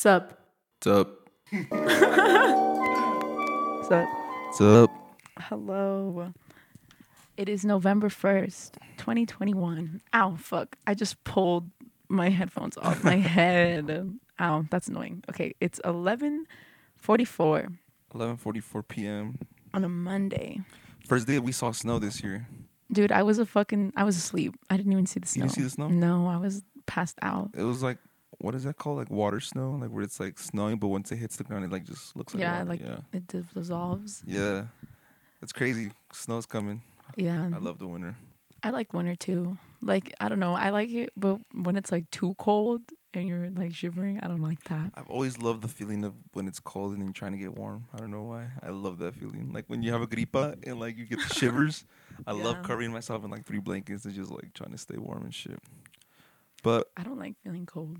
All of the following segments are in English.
Sup? What's up? Sup? What's up? Hello. It is November 1st, 2021. Ow, fuck. I just pulled my headphones off my head. Ow, that's annoying. Okay, it's 11:44 11:44 p.m. on a Monday. First day we saw snow this year. Dude, I was a fucking I was asleep. I didn't even see the snow. You didn't see the snow? No, I was passed out. It was like what is that called? Like water snow, like where it's like snowing, but once it hits the ground, it like just looks like yeah, water. like yeah, it dissolves. yeah. It's crazy. Snow's coming. Yeah. I love the winter. I like winter too. Like I don't know, I like it, but when it's like too cold and you're like shivering, I don't like that. I've always loved the feeling of when it's cold and you're trying to get warm. I don't know why. I love that feeling. Like when you have a gripa and like you get the shivers. I love covering myself in like three blankets and just like trying to stay warm and shit. But I don't like feeling cold.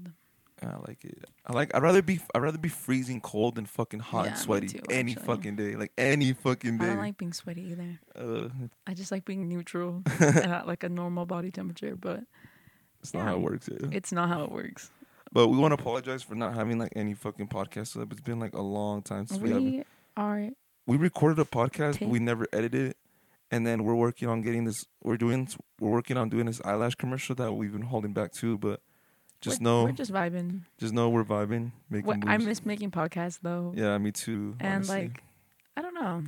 I like it. I like. I'd rather be. I'd rather be freezing cold than fucking hot Yeah, and sweaty too, any actually. fucking day. Like any fucking day. I don't like being sweaty either. uh, I just like being neutral at like a normal body temperature, but it's not how it works. Yeah. it's not how it works. But we want to apologize for not having like any fucking podcast up. It's been like a long time since we. We are We recorded a podcast, but we never edited it. And then we're working on getting this. We're doing. We're working on doing this eyelash commercial that we've been holding back too. But just we're, know, we're just vibing. just know we're vibing, making I miss making podcasts though. Yeah, me too. and honestly. like I don't know.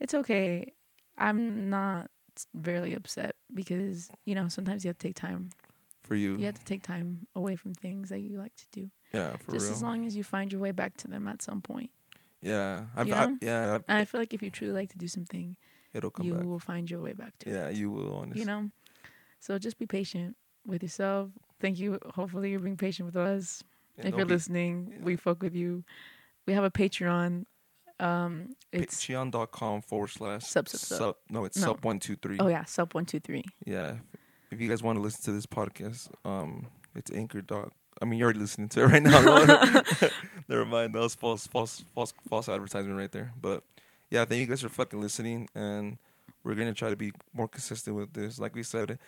It's okay. I'm not very upset because, you know, sometimes you have to take time. for you, You have to take time away from things that you like to do. yeah, for just real. as long as you find your way back to them at some point. yeah, I've, You I, know? yeah, I've, And I feel like if you truly like to do something, it'll come you back. will find your way back to it. Yeah, you will. Honestly. You know? So just be patient with yourself. Thank you. Hopefully you're being patient with us. Yeah, if you're be- listening, yeah. we fuck with you. We have a Patreon. Um it's Patreon.com forward slash Sub, sub, sub. No, it's No. sup one two three. oh yeah, sup one two three. Yeah. If you guys want to listen to this podcast, um, it's Anchor. I mean, you're already listening to it right now. Never mind. That was false, false, false, false advertisement right there. But yeah, thank you guys for fucking listening, and we're gonna try to be more consistent with this. Like we said,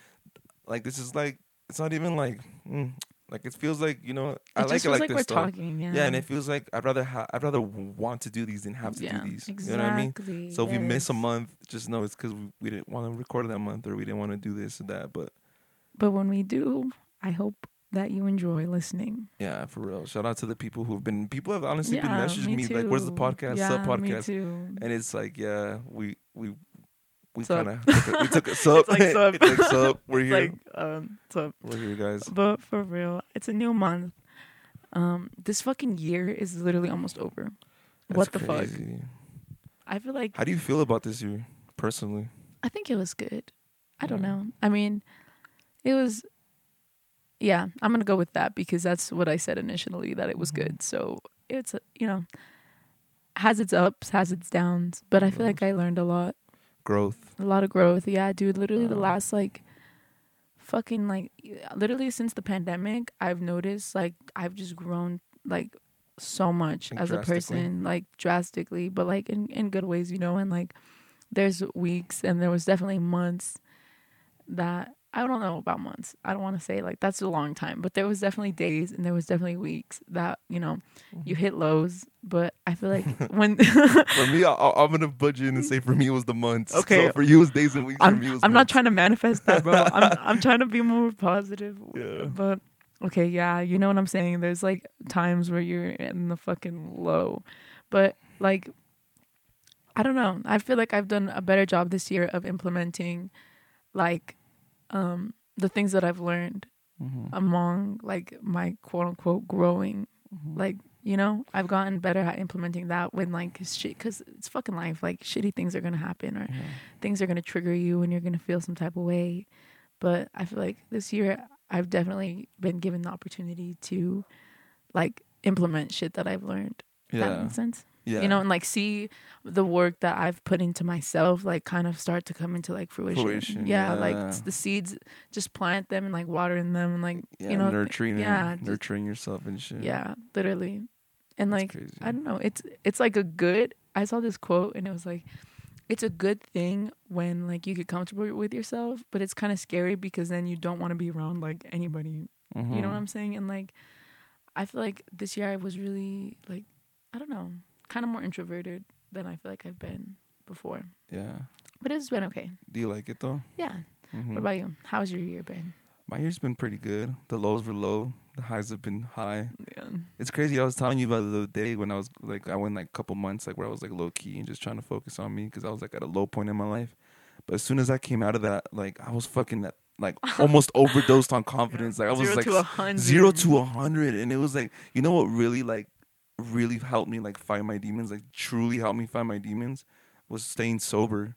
like this is like it's not even like mm, like it feels like you know I it like it like, like this stuff. talking. Yeah. Yeah, and it feels like I'd rather ha- I'd rather want to do these than have to yeah, do these. Exactly. You know what I mean? So if we miss a month, just know it's because we, we didn't want to record that month or we didn't want to do this or that. But But when we do, I hope that you enjoy listening. yeah, for real. Shout out to the people who've been. People have honestly been messaging me, too. like, "Where's the podcast? Yeah, sub Me podcast?" And it's like, yeah, we we we kind of we took a sub. It's like sup. it's like sub. We're It's here. like um so We're here, guys. but for real, it's a new month. Um this fucking year is literally almost over. what the That's fuck? I feel like How do you feel about this year, personally? I think it was good. I don't know. I mean, it was. Yeah, I'm gonna go with that because that's what I said initially that it was Mhm. good. So it's you know has its ups, has its downs, but I feel like I learned a lot, Growth. a lot of growth. Yeah, dude. Literally the last like fucking like literally since the pandemic, I've noticed like I've just grown like so much as a person, like drastically, but like in in good ways, you know. And like there's weeks and there was definitely months that I don't know about months. I don't want to say like that's a long time, but there was definitely days and there was definitely weeks that you know you mm-hmm. hit lows. But I feel like when For me, I, I'm gonna budget in and say for me it was the months. Okay. So for you, it was days and weeks. I'm me, it was I'm not trying to manifest that, bro. I'm I'm trying to be more positive. Yeah. But okay, yeah, you know what I'm saying. There's like times where you're in the fucking low, but like I don't know. I feel like I've done a better job this year of implementing like um the things that I've learned Mhm. among like my quote unquote growing Mhm. like you know i've gotten better at implementing that when like shit because it's fucking life like shitty things are gonna happen or Yeah. things are gonna trigger you and you're gonna feel some type of way but i feel like this year i've definitely been given the opportunity to like implement shit that i've learned Does that Yeah. makes sense Yeah. you know and like see the work that i've put into myself like kind of start to come into like fruition, Fruition, yeah, like yeah. it's the seeds just plant them and like watering them and like yeah, you know nurturing, yeah, just- nurturing yourself and shit. yeah literally and That's like crazy. I don't know. It's it's like a good. I saw this quote and it was like, it's a good thing when like you get comfortable with yourself, but it's kind of scary because then you don't want to be around like anybody. You know what Mhm. I'm saying? And like, I feel like this year I was really like I don't know, kind of more introverted than I feel like I've been before. Yeah. But it's been okay. Do you like it though? Yeah. Mhm. What about you? How's your year been? My year's been pretty good. The lows were low. The highs have been high. Yeah. It's crazy. I was telling you about the day when I was like, I went like a couple months like where I was like low key and just trying to focus on me because I was like at a low point in my life. But as soon as I came out of that, like I was fucking that like almost overdosed on confidence. Like I was Zero like to a hundred. zero to a hundred, and it was like you know what really like really helped me like find my demons, like truly helped me find my demons, was staying sober,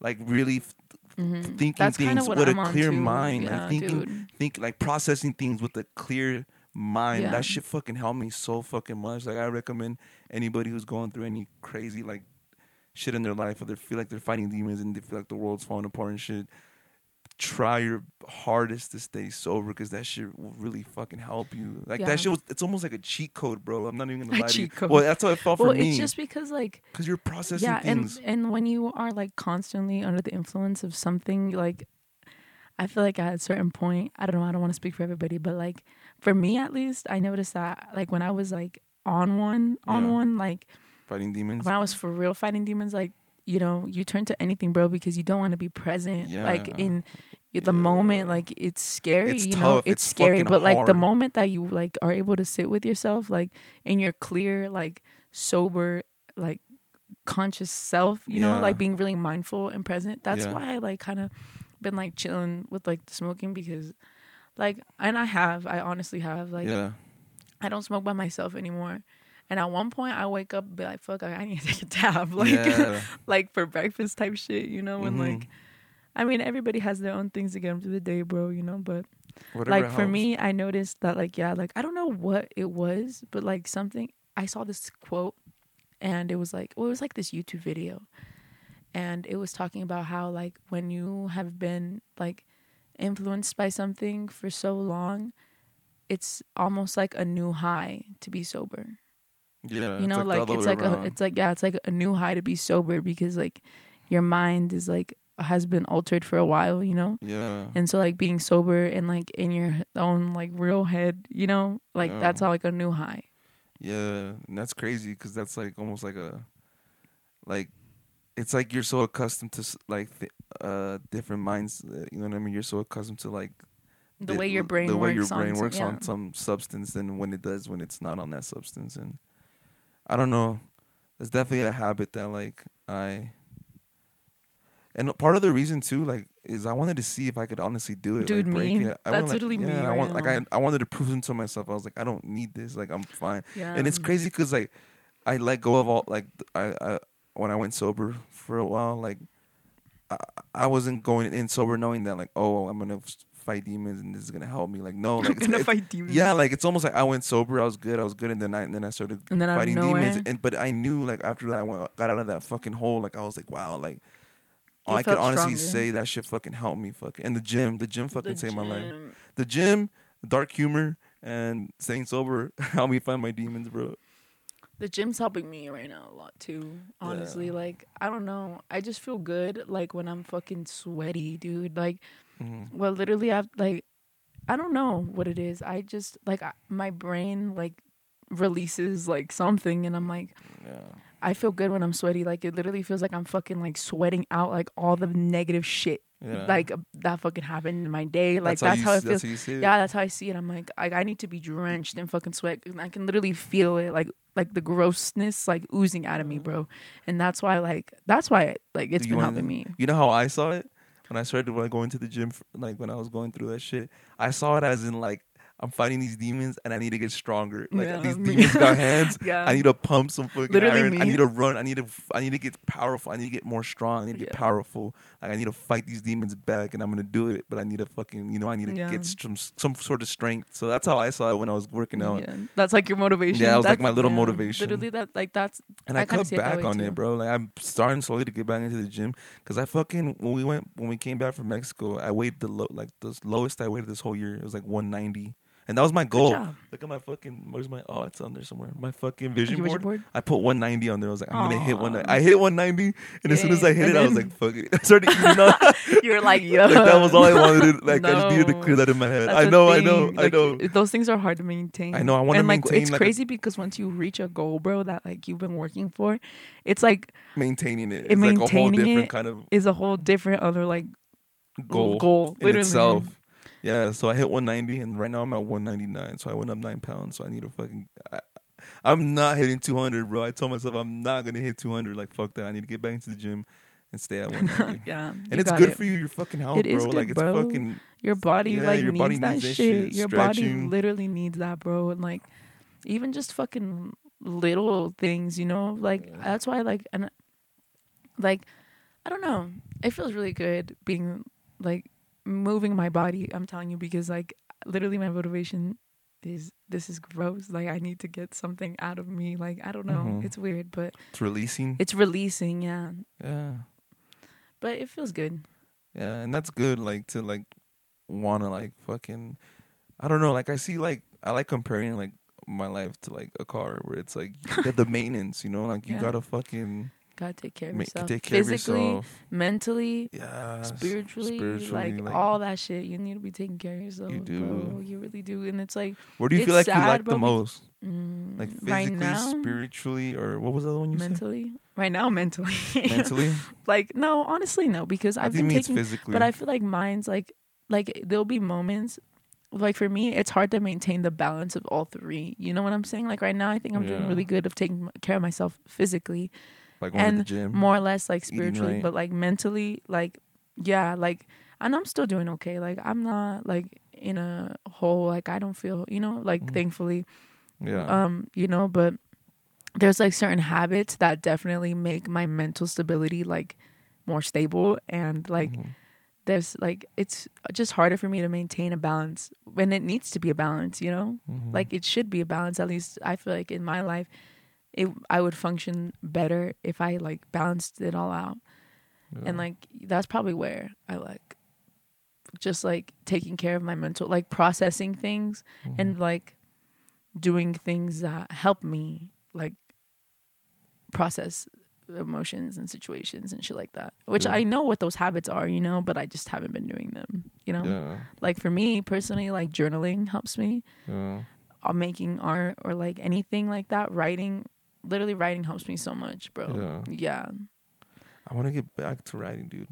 like really f- Mhm. thinking That's things with I'm a clear too. mind, Yeah, like thinking dude. think like processing things with a clear mind. Yeah. That shit fucking helped me so fucking much. Like I recommend anybody who's going through any crazy like shit in their life, or they feel like they're fighting demons and they feel like the world's falling apart and shit. Try your hardest to stay sober because that shit will really fucking help you. Like Yeah. that shit was, it's almost like a cheat code, bro. I'm not even gonna lie to you. code. Well, that's how it felt Well, for me. it's just because like because you're processing yeah, things. and and when you are like constantly under the influence of something, like I feel like at a certain point, I don't know, I don't want to speak for everybody, but like for me at least, I noticed that like when I was like on one, on Yeah. one, like fighting demons. when I was for real fighting demons, like you know, you turn to anything, bro, because you don't want to be present, like in the moment. Like it's scary, It's you know, it's, It's scary. But like the moment that you like are able to sit with yourself, like in your clear, like sober, like conscious self, you know, like being really mindful and present. That's Yeah. why I like kind of been like chilling with like smoking because, like, and I have, I honestly have, like, yeah, I don't smoke by myself anymore. And at one point, I wake up and be like, "Fuck, I need to take a tab." Like, yeah. like for breakfast type shit, you know, and Mhm. like I mean everybody has their own things to get them through the day, bro, you know, but Whatever like for helps. me, I noticed that like yeah, like I don't know what it was, but like something I saw this quote and it was like well, it was like this YouTube video. And it was talking about how like when you have been like influenced by something for so long, it's almost like a new high to be sober yeah, you know the like, other it's like a, it's like yeah it's like a new high to be sober because like your mind is like has been altered for a while you know yeah, and so like being sober and like in your own like real head you know like Yeah. that's all like a new high yeah, and that's crazy because that's like almost like a, like, it's like you're so accustomed to like th- uh different minds. uh, You know what I mean? You're so accustomed to like the way your brain the way works your brain on some- works yeah. on some substance than when it does when it's not on that substance. And I don't know. It's definitely a habit that like I. And part of the reason too, like, is I wanted to see if I could honestly do it. Dude, like, me. it. I That's wanna, like, literally me yeah, I right want, like. I, I wanted to prove to myself. I was like, I don't need this. Like, I'm fine. yeah And it's crazy because like I let go of all like I, I when I went sober for a while, like I, I wasn't going in sober knowing that like oh I'm gonna fight demons and this is gonna help me. Like no, like I'm gonna it's- fight demons yeah, like it's almost like I went sober, I was good, I was good, and then I and then I started and then out of fighting demons. And but I knew like after that I went, got out of that fucking hole, like I was like wow, like You I could honestly stronger. say that shit fucking helped me fucking and the gym, the gym fucking The saved my life. The gym, dark humor, and staying sober helped me find my demons, bro. the gym's helping me right now a lot too honestly Yeah. like i don't know i just feel good like when i'm fucking sweaty dude like Mhm. well literally i've like i don't know what it is i just like I, my brain like releases like something and i'm like Yeah. i feel good when i'm sweaty like it literally feels like i'm fucking like sweating out like all the negative shit Yeah. like uh, that fucking happened in my day like how that's you how, it feels how it. yeah, that's how I see it. I'm like, I, I need to be drenched in fucking sweat. And I can literally feel it, like, like the grossness, like oozing out of me, bro. And that's why, like, that's why, like, it's been helping me. You know how I saw it when I started like, going to the gym, like when I was going through that shit. I saw it as in like I'm fighting these demons and I need to get stronger. Like Yeah, these me. demons got hands. Yeah. I need to pump some fucking Literally iron. I need to run. I need to. I need to get powerful. I need to get more strong. I need to get Yeah. powerful. Like I need to fight these demons back, and I'm gonna do it. But I need to fucking, you know, I need to Yeah. get some some sort of strength. So that's how I saw it when I was working out. That's like your motivation. Yeah, it was, like, my little motivation. Literally, that, like, that's, And I I, cut it back way, on too. it, bro. Like I'm starting slowly to get back into the gym because I fucking when we went when we came back from Mexico, I weighed the low like the lowest I weighed this whole year. It was like 190, and that was my goal. Look at my fucking. Where's my? Oh, it's on there somewhere. My fucking vision, Your vision board. board? I put 190 on there. I was like, I'm gonna hit. 190. I hit 190, and as soon as I hit it, I was like, fuck it. I started eating up. You were like, yo. like that was all I wanted. To, like I just needed to clear that in my head. That's I know, I know, I know. Those things are hard to maintain. I know, I wanna and like maintain, it's like, a- crazy because once you reach a goal, bro, that like you've been working for, it's like Maintaining it. it- It's like a whole maintaining different it kind of is a whole different other like goal, goal in literally. itself. Yeah, so I hit 190, and right now I'm at 199. So I went up nine pounds. So I need to fucking. I, I'm not hitting 200, bro. I told myself I'm not gonna hit 200. Like fuck that. I need to get back into the gym and stay at 190. yeah, and it's good it. for you. Your fucking health, It bro. is good, like it's bro. fucking. Your body Yeah, like your needs body that needs that shit. shit. Your body literally needs that, bro. And like even just fucking little things, you know? Like Yeah. that's why like and like I don't know. It feels really good being like moving my body, I'm telling you, because like literally my motivation is this is gross. Like I need to get something out of me. Like I don't know. Mhm. It's weird, but It's releasing. it's releasing, yeah. Yeah, But it feels good. yeah, and that's good. Like to like wanna like fucking. I don't know. Like I see like I like comparing like my life to like a car where it's like the, the maintenance. You know, like you Yeah. gotta fucking Gotta take care of yourself. take care Physically, of yourself. mentally, Yeah, spiritually, spiritually, like, all that shit. You need to be taking care of yourself. You do. Bro. You really do. And it's like Where do you feel like you sad, like bro, the most? mm, Like right physically, now, spiritually, or what was the other one you mentally. Right now, mentally. Mentally. like no, honestly, no, because I I've think been taking. physically. But I feel like mine's like like there'll be moments. Like for me, it's hard to maintain the balance of all three. You know what I'm saying? Like right now, I think I'm doing really good of taking care of myself physically, like going to the and gym. more or less like spiritually right. but like mentally like yeah like and i'm still doing okay like i'm not like in a hole like i don't feel you know like Mhm. thankfully yeah. um you know but there's like certain habits that definitely make my mental stability like more stable and like Mhm. there's like it's just harder for me to maintain a balance when it needs to be a balance you know Mhm. like it should be a balance at least i feel like in my life it i would function better if i like balanced it all out Yeah. and like that's probably where i like just like taking care of my mental like processing things Mhm. and like doing things that help me like process emotions and situations and shit like that which Yeah. i know what those habits are you know but i just haven't been doing them you know yeah. like for me personally like journaling helps me Yeah. uh, making art or like anything like that writing literally writing helps me so much bro Yeah. yeah I want to get back to writing, dude.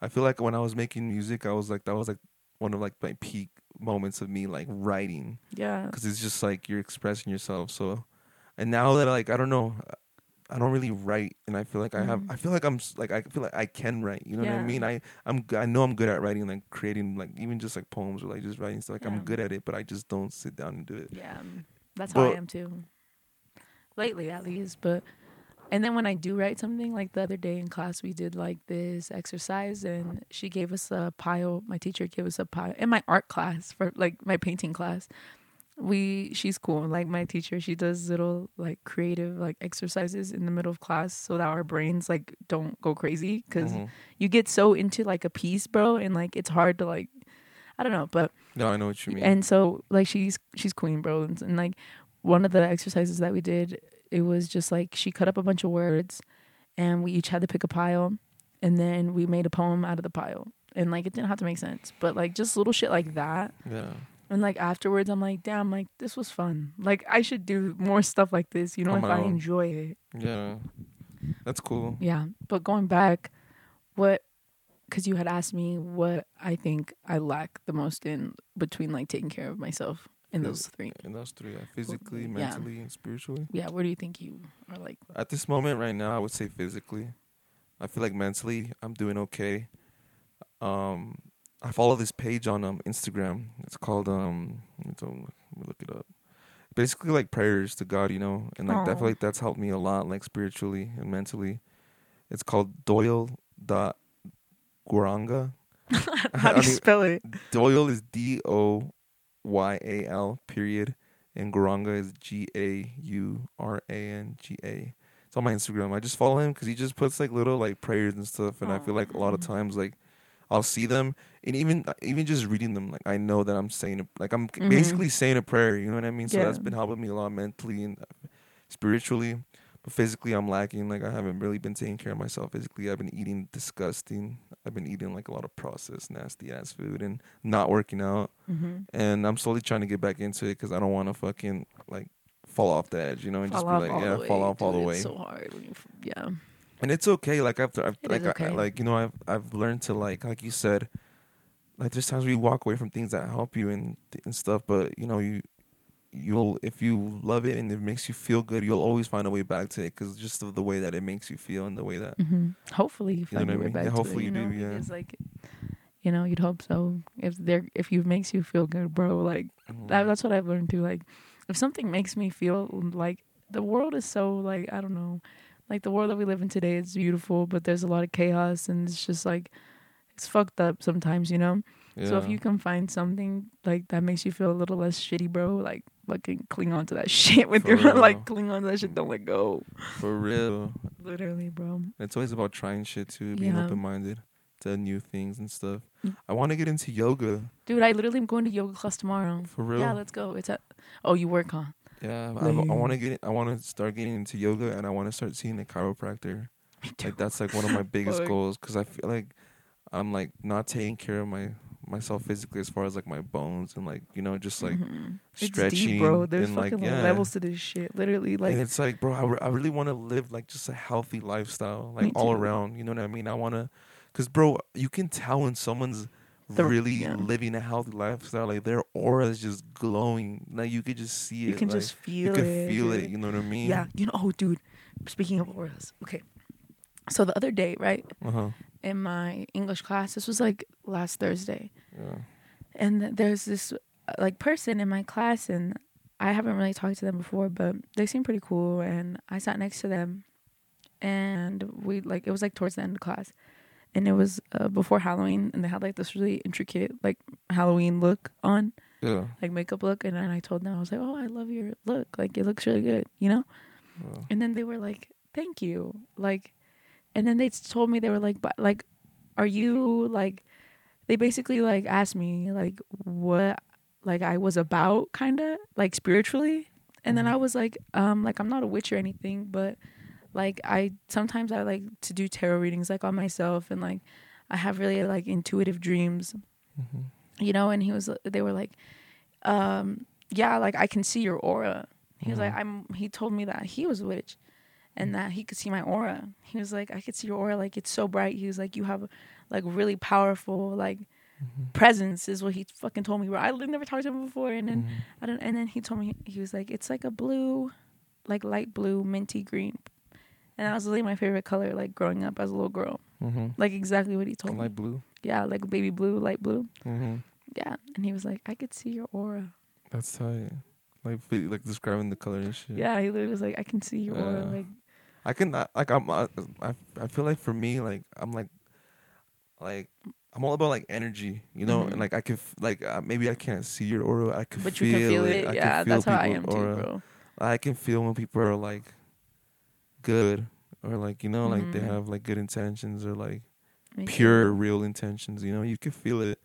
I feel like when I was making music, I was like that was like one of like my peak moments of me like writing yeah because it's just like you're expressing yourself. So, and now that like I don't know, I don't really write, and I feel like I have. Mhm. I feel like I'm like I feel like I can write. You know what I mean? I I'm I know I'm good at writing, like creating like even just like poems or like just writing stuff. Like Yeah. I'm good at it, but I just don't sit down and do it. Yeah, that's how I am too. Lately, at least, but and then when I do write something, like the other day in class, we did like this exercise, and she gave us a pile. My teacher gave us a pile in my art class for like my painting class. We she's cool. Like my teacher, she does little like creative like exercises in the middle of class so that our brains like don't go crazy because Mhm. you get so into like a piece, bro, and like it's hard to like I don't know, but No, I know what you mean. and so like she's she's queen bro and, and like one of the exercises that we did it was just like she cut up a bunch of words and we each had to pick a pile and then we made a poem out of the pile and like it didn't have to make sense but like just little shit like that yeah. and like afterwards i'm like damn like this was fun like i should do more stuff like this you know if i own. enjoy it Yeah. That's cool. yeah but going back what because you had asked me what i think i lack the most in between like taking care of myself in those three And those three, yeah, physically, yeah. mentally, and spiritually. yeah where do you think you are like At this moment right now, I would say physically. I feel like mentally, I'm doing okay. Um, I follow this page on um Instagram. It's called um. Let me, tell- let me look it up. Basically, like prayers to God, you know, and like I feel like that's helped me a lot, like spiritually and mentally. It's called Doyal dot Gauranga. how do you spell it Doyal is D O Y A L period, and Gauranga is G A U R A N G A. It's on my Instagram. I just follow him because he just puts like little like prayers and stuff, and I feel like a lot of times like I'll see them, and even even just reading them, like I know that I'm saying, a, like I'm Mhm. basically saying a prayer. You know what I mean? So Yeah. that's been helping me a lot mentally and spiritually. But physically, I'm lacking. Like I haven't really been taking care of myself physically. I've been eating disgusting. I've been eating like a lot of processed, nasty ass food and not working out. Mm-hmm. And I'm slowly trying to get back into it because I don't want to fucking like fall off the edge, you know, and Fall just be like, yeah, way. fall off all the way. So hard when you, yeah. and it's okay. Like after, I've, like, is I, like you know, I've I've learned to like, like you said, like there's times where you walk away from things that help you and and stuff, but you know you. You'll if you love it and it makes you feel good, you'll always find a way back to it because just of the way that it makes you feel and the way that hmm Hopefully you You find your way mean? back Yeah, to hopefully it. You you know? do, yeah. It's like, you know, you'd hope so. If there, if you makes you feel good, bro, like that, that's what I've learned too. Like, if something makes me feel like the world is so like I don't know, like the world that we live in today is beautiful, but there's a lot of chaos and it's just like it's fucked up sometimes, you know. Yeah. So if you can find something like that makes you feel a little less shitty, bro, like fucking cling on to that shit with For your real. like cling on to that shit. Don't let go. for real, Literally, bro. It's always about trying shit too, being Yeah. open minded to new things and stuff. Mm. I want to get into yoga Dude, I literally am going to yoga class tomorrow. for real. Yeah, let's go. It's at. Oh, you work on. Yeah, I, I want to get. I want to start getting into yoga, and I want to start seeing a chiropractor. Like that's like one of my biggest Fuck. goals because I feel like I'm like not taking care of my myself physically as far as like my bones and like you know just like Mhm. It's stretching deep, bro. There's and like fucking yeah. levels to this shit. Literally, like and it's like, bro, I, re- I really want to live like just a healthy lifestyle, like all around. You know what I mean? I want to, cause, bro, you can tell when someone's The- really yeah. living a healthy lifestyle. Like their aura is just glowing. Like you could just see it. you can like, just feel you can it. feel it. You know what I mean? Yeah, you know. Oh, dude. Speaking of auras, okay. So the other day, right Uh huh. In my English class, this was like last Thursday, Yeah. and there's this uh, like person in my class, and I haven't really talked to them before, but they seem pretty cool, and I sat next to them, and we like it was like towards the end of class, and it was uh, before Halloween, and they had like this really intricate like Halloween look on, Yeah. like makeup look, and then I told them I was like, oh, I love your look, like it looks really good, you know. yeah. And then they were like, "Thank you." Like, and then they told me they were like, "But like, are you like?" They basically like asked me like what like I was about, kind of like spiritually, and then Mhm. I was like, um, like I'm not a witch or anything, but like I sometimes I like to do tarot readings like on myself, and like I have really like intuitive dreams Mhm. you know and he was they were like um yeah like i can see your aura he was like Mhm. i'm he told me that he was a witch and that he could see my aura he was like i could see your aura like it's so bright he was like you have like really powerful like Mhm. presence is what he fucking told me bro i never talked to him before and then Mhm. i don't and then he told me he was like it's like a blue like light blue minty green and that was really my favorite color like growing up as a little girl Mhm. like exactly what he told me Light blue. yeah like baby blue light blue Mm-hmm. yeah and he was like i could see your aura That's tight. Like like describing the color and shit. Yeah, he literally was like, I can see your aura. Like, I can I- like I'm I, I I feel like for me like I'm like like I'm all about like energy, you know, Mhm. and like I can f- like uh, maybe I can't see your aura, I can but feel you can feel it. it. I yeah, can feel that's how I am too, aura. bro. I can feel when people are like good or like you know like they Mhm. have like good intentions or like Me too. pure real intentions. You know, you can feel it.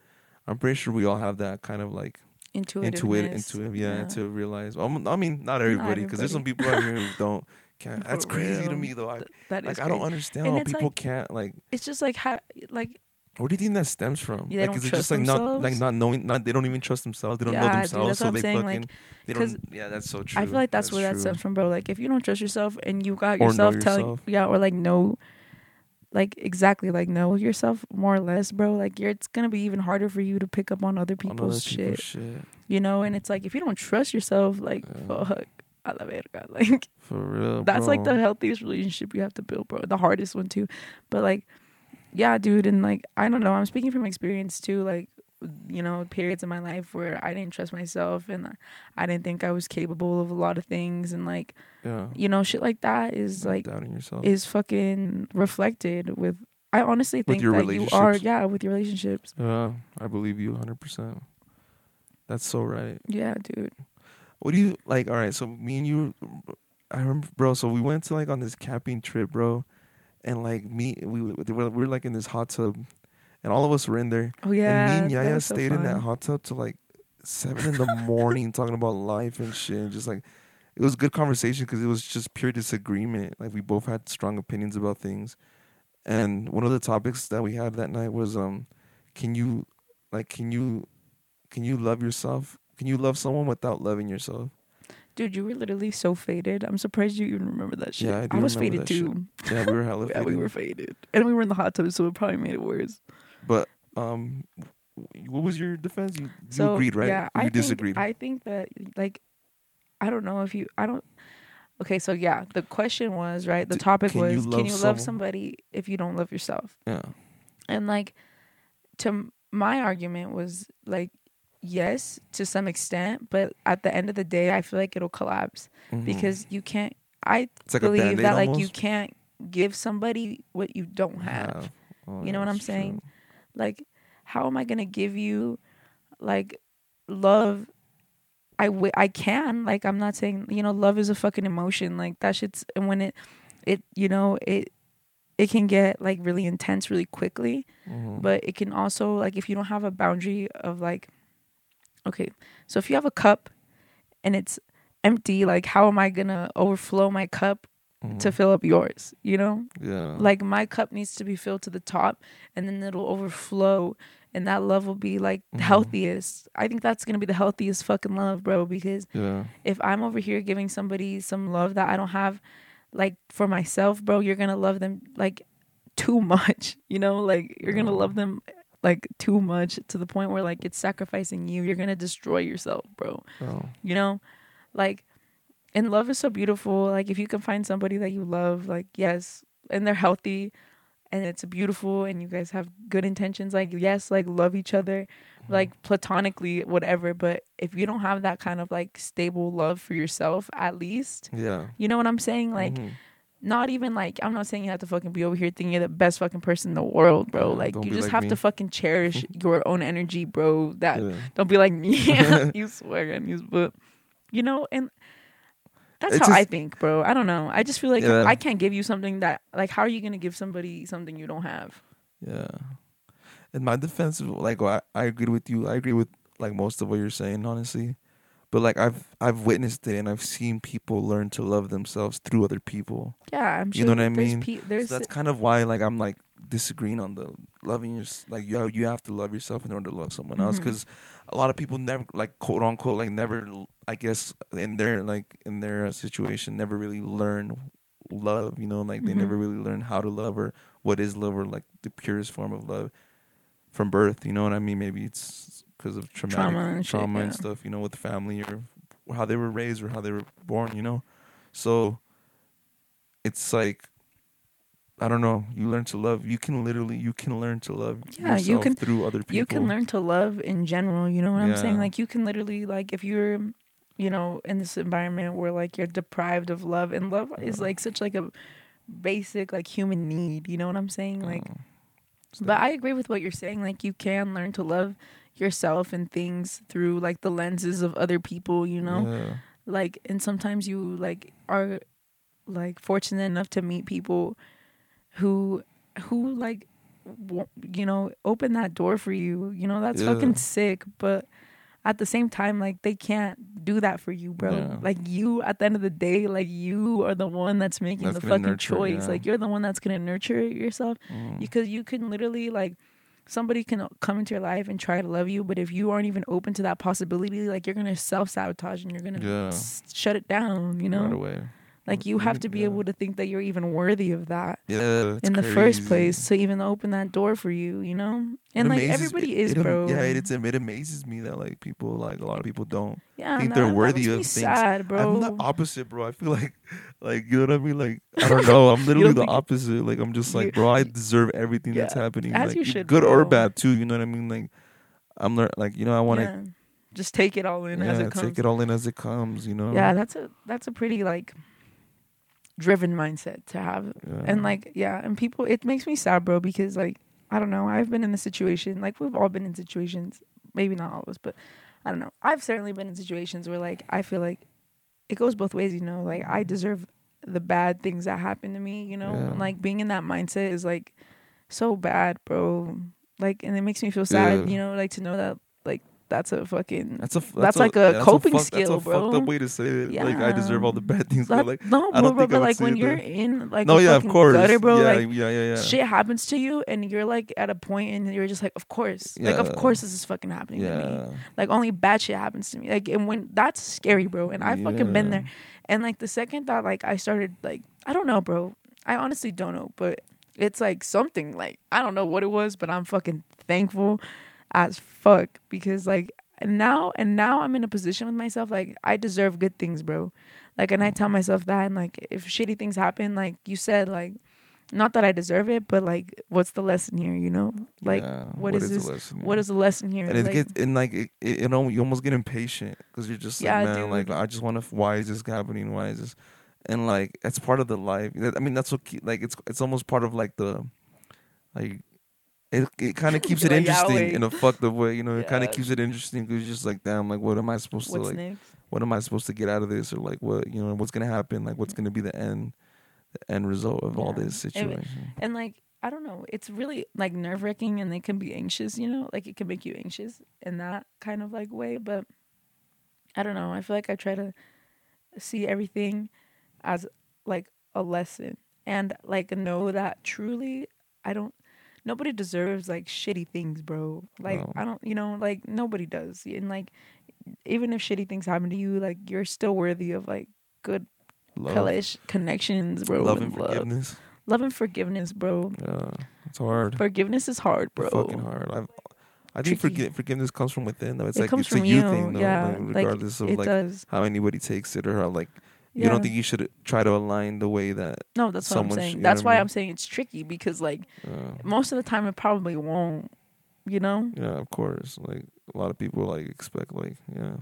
I'm pretty sure we all have that kind of like intuitive, intuitive, intuitive, yeah, to realize. Um, I mean, not everybody, because there's some people out here who don't. Can't. For That's crazy to me though. I that is like. I don't crazy. understand And how it's people like- can't like. It's just like how, like Where do you think that stems from? Yeah, they like, don't is it trust just like not like themselves? not knowing? Not they don't even trust themselves. They don't know Yeah, dude, themselves, that's so what I'm they saying, fucking. like, they 'cause don't. Yeah, that's so true. I feel like that's, where that true. stems from, bro. Like if you don't trust yourself and you got Or know yourself telling, yourself. yeah, or like know, like exactly like know yourself more or less, bro. Like you're, it's gonna be even harder for you to pick up on other On other people's shit, shit. you know. And it's like if you don't trust yourself, like Yeah. fuck, a la verga, like. For real. that's like the healthiest relationship you have to build, bro. The hardest one too. But like, yeah, dude, and like I don't know. I'm speaking from experience too. Like, you know, periods in my life where I didn't trust myself and I didn't think I was capable of a lot of things, and like, Yeah. you know, shit like that is like doubting yourself. is fucking reflected with. I honestly think your that you are, yeah, with your relationships. yeah, I believe you 100. percent That's so right. Yeah, dude. What do you like? All right, so me and you, I remember, bro. So we went to like on this camping trip, bro, and like me, we we were, we were like in this hot tub, and all of us were in there. Oh yeah. and me and Yaya so stayed in that hot tub till like seven in the morning, talking about life and shit. And just like it was good conversation because it was just pure disagreement. Like we both had strong opinions about things, and one of the topics that we had that night was, um, can you, like, can you, can you love yourself? Can you love someone without loving yourself? Dude, you were literally so faded. I'm surprised you even remember that shit. Yeah, I do was remember faded that shit. too. Yeah, we were hella. Faded. Yeah, we were faded, and we were in the hot tub, so it probably made it worse. But um, what was your defense? You, you So agreed, right? Yeah, you I think- disagreed. I think that like, I don't know if you. I don't. Okay, so yeah, the question was right. The topic can was, love can you love somebody if you don't love yourself? yeah. And like, to my argument was like, yes, to some extent, but at the end of the day, I feel like it'll collapse Mhm. because you can't. I like believe that like you can't give somebody what you don't have. Oh, You know what I'm true. saying? Like, how am I gonna give you like love? I w- I can like I'm not saying you know love is a fucking emotion like that shit's and when it it you know it it can get like really intense really quickly Mhm. but it can also like if you don't have a boundary of like okay so if you have a cup and it's empty like how am I gonna overflow my cup to Mhm. fill up yours you know? Yeah, like my cup needs to be filled to the top and then it'll overflow and that love will be like the Mhm. healthiest. I think that's gonna be the healthiest fucking love bro because yeah, if i'm over here giving somebody some love that i don't have like for myself bro you're gonna love them like too much you know? Like you're gonna love them like too much to the point where like it's sacrificing you. You're gonna destroy yourself bro. Oh, you know? Like and love is so beautiful. Like if you can find somebody that you love like yes and they're healthy and it's beautiful and you guys have good intentions like yes like love each other like platonically whatever. But if you don't have that kind of like stable love for yourself at least yeah. you know what i'm saying? Like Mhm. Not even like i'm not saying you have to fucking be over here thinking you're the best fucking person in the world bro Yeah, like you just like have me. to fucking cherish your own energy bro that yeah. don't be like me. you swear on you, but you know, and that's It's how I think, bro. I don't know. I just feel like Yeah. I can't give you something that, like, how are you gonna give somebody something you don't have? Yeah. In my defense, like I, I agree with you. I agree with like most of what you're saying, honestly. But like I've I've witnessed it and I've seen people learn to love themselves through other people. Yeah, I'm sure. You know what I mean? Pe- So that's kind of why like I'm like disagreeing on the loving your like you you have to love yourself in order to love someone else Mhm. because a lot of people never like quote unquote like never I guess in their like in their situation never really learn love you know like they Mhm. never really learn how to love or what is love or like the purest form of love from birth you know what I mean maybe it's because of traumatic Trauma trauma and and, shit, yeah. stuff you know with the family or how they were raised or how they were born you know so it's like I don't know. You learn to love. You can literally, you can learn to love Yeah, you can- through other people. you can learn to love in general. You know what I'm saying? Like, you can literally, like, if you're, you know, in this environment where like you're deprived of love, and love is like such like a basic like human need. You know what I'm saying? Like, Oh. But I agree with what you're saying. Like you can learn to love yourself and things through like the lenses of other people, you know? Yeah. Like and sometimes you like are like fortunate enough to meet people who who like w- you know open that door for you. You know, that's Yeah. fucking sick, but at the same time like they can't do that for you, bro. Yeah. Like you at the end of the day, like you are the one that's making That's the fucking nurture, choice. yeah. Like you're the one that's to nurture yourself Mm. because you can literally like somebody can come into your life and try to love you but if you aren't even open to that possibility like you're gonna self-sabotage and you're gonna Yeah. s- shut it down you know right away. Like you have to be Yeah. able to think that you're even worthy of that Yeah, in the first place to even open that door for you you know It and like everybody is it bro Yeah, it, it's, it amazes me that like people like a lot of people don't. yeah think nah, they're worthy of things. sad bro I'm the opposite, bro. I feel like, like you know what I mean. Like I don't know. I'm literally the opposite. Like I'm just like, bro. I deserve everything that's happening. as like, you should, good or bad too. You know what I mean? Like I'm like you know I want to yeah. just take it all in as it comes take it all in as it comes. You know. yeah that's a that's a pretty like driven mindset to have Yeah. and like yeah and people it makes me sad bro because like i don't know i've been in the situation like we've all been in situations maybe not all of us but i don't know i've certainly been in situations where like i feel like it goes both ways you know like i deserve the bad things that happen to me you know Yeah. and like being in that mindset is like so bad bro like, and it makes me feel sad, Yeah. you know, like to know that that's a fucking That's a f- That's like a yeah, coping fuck- skill, that's a bro. fucked up way to say it. Like I deserve all the bad things. that, like no, bro, bro, but like when you're that- in like no, a yeah, of course, gutter, bro, yeah, like yeah, yeah, yeah. shit happens to you and you're like at a point and you're just like, of course, like of course this is fucking happening to me. Like only bad shit happens to me. Like and when that's scary, bro. And I fucking been there. And like the second that like I started like I don't know, bro. I honestly don't know, but it's like something like I don't know what it was, but I'm fucking thankful as fuck because like now and now I'm in a position with myself like I deserve good things, bro. Like and I tell myself that and like if shitty things happen, like you said, like not that I deserve it, but like what's the lesson here, you know? Like yeah. what is the this- what the lesson here? and it Like, gets and like it, it, you know you almost get impatient because you're just like Yeah, man like. I just want to why is this happening why is this and like it's part of the life I mean that's what like it's it's almost part of like the like it it kind of keeps it interesting Yahweh. in a fucked up way you know it kind of keeps it interesting because just like damn like what am I supposed what's to like next? what am I supposed to get out of this or like what you know what's gonna happen like what's gonna be the end the end result of all Yeah. this And- situation And like I don't know, it's really like nerve wracking and they can be anxious, you know, like it can make you anxious in that kind of like way. But I don't know. I feel like I try to see everything as like a lesson and like know that truly I don't nobody deserves like shitty things, bro. Like No. I don't you know, like nobody does. And like even if shitty things happen to you, like you're still worthy of like good love, connections, bro. love and love. forgiveness Love and forgiveness, bro. yeah it's hard Forgiveness is hard, bro. fucking hard. I've, I think forgi- forgiveness comes from within, though. It's it like comes it's from a you, thing, though. yeah. like, like, regardless of like does. how anybody takes it or how like Yeah. you don't think you should try to align the way that. No, that's what I'm saying. know That's I why mean? I'm saying it's tricky because like Uh, most of the time it probably won't. You know? yeah, of course. Like a lot of people like expect like yeah.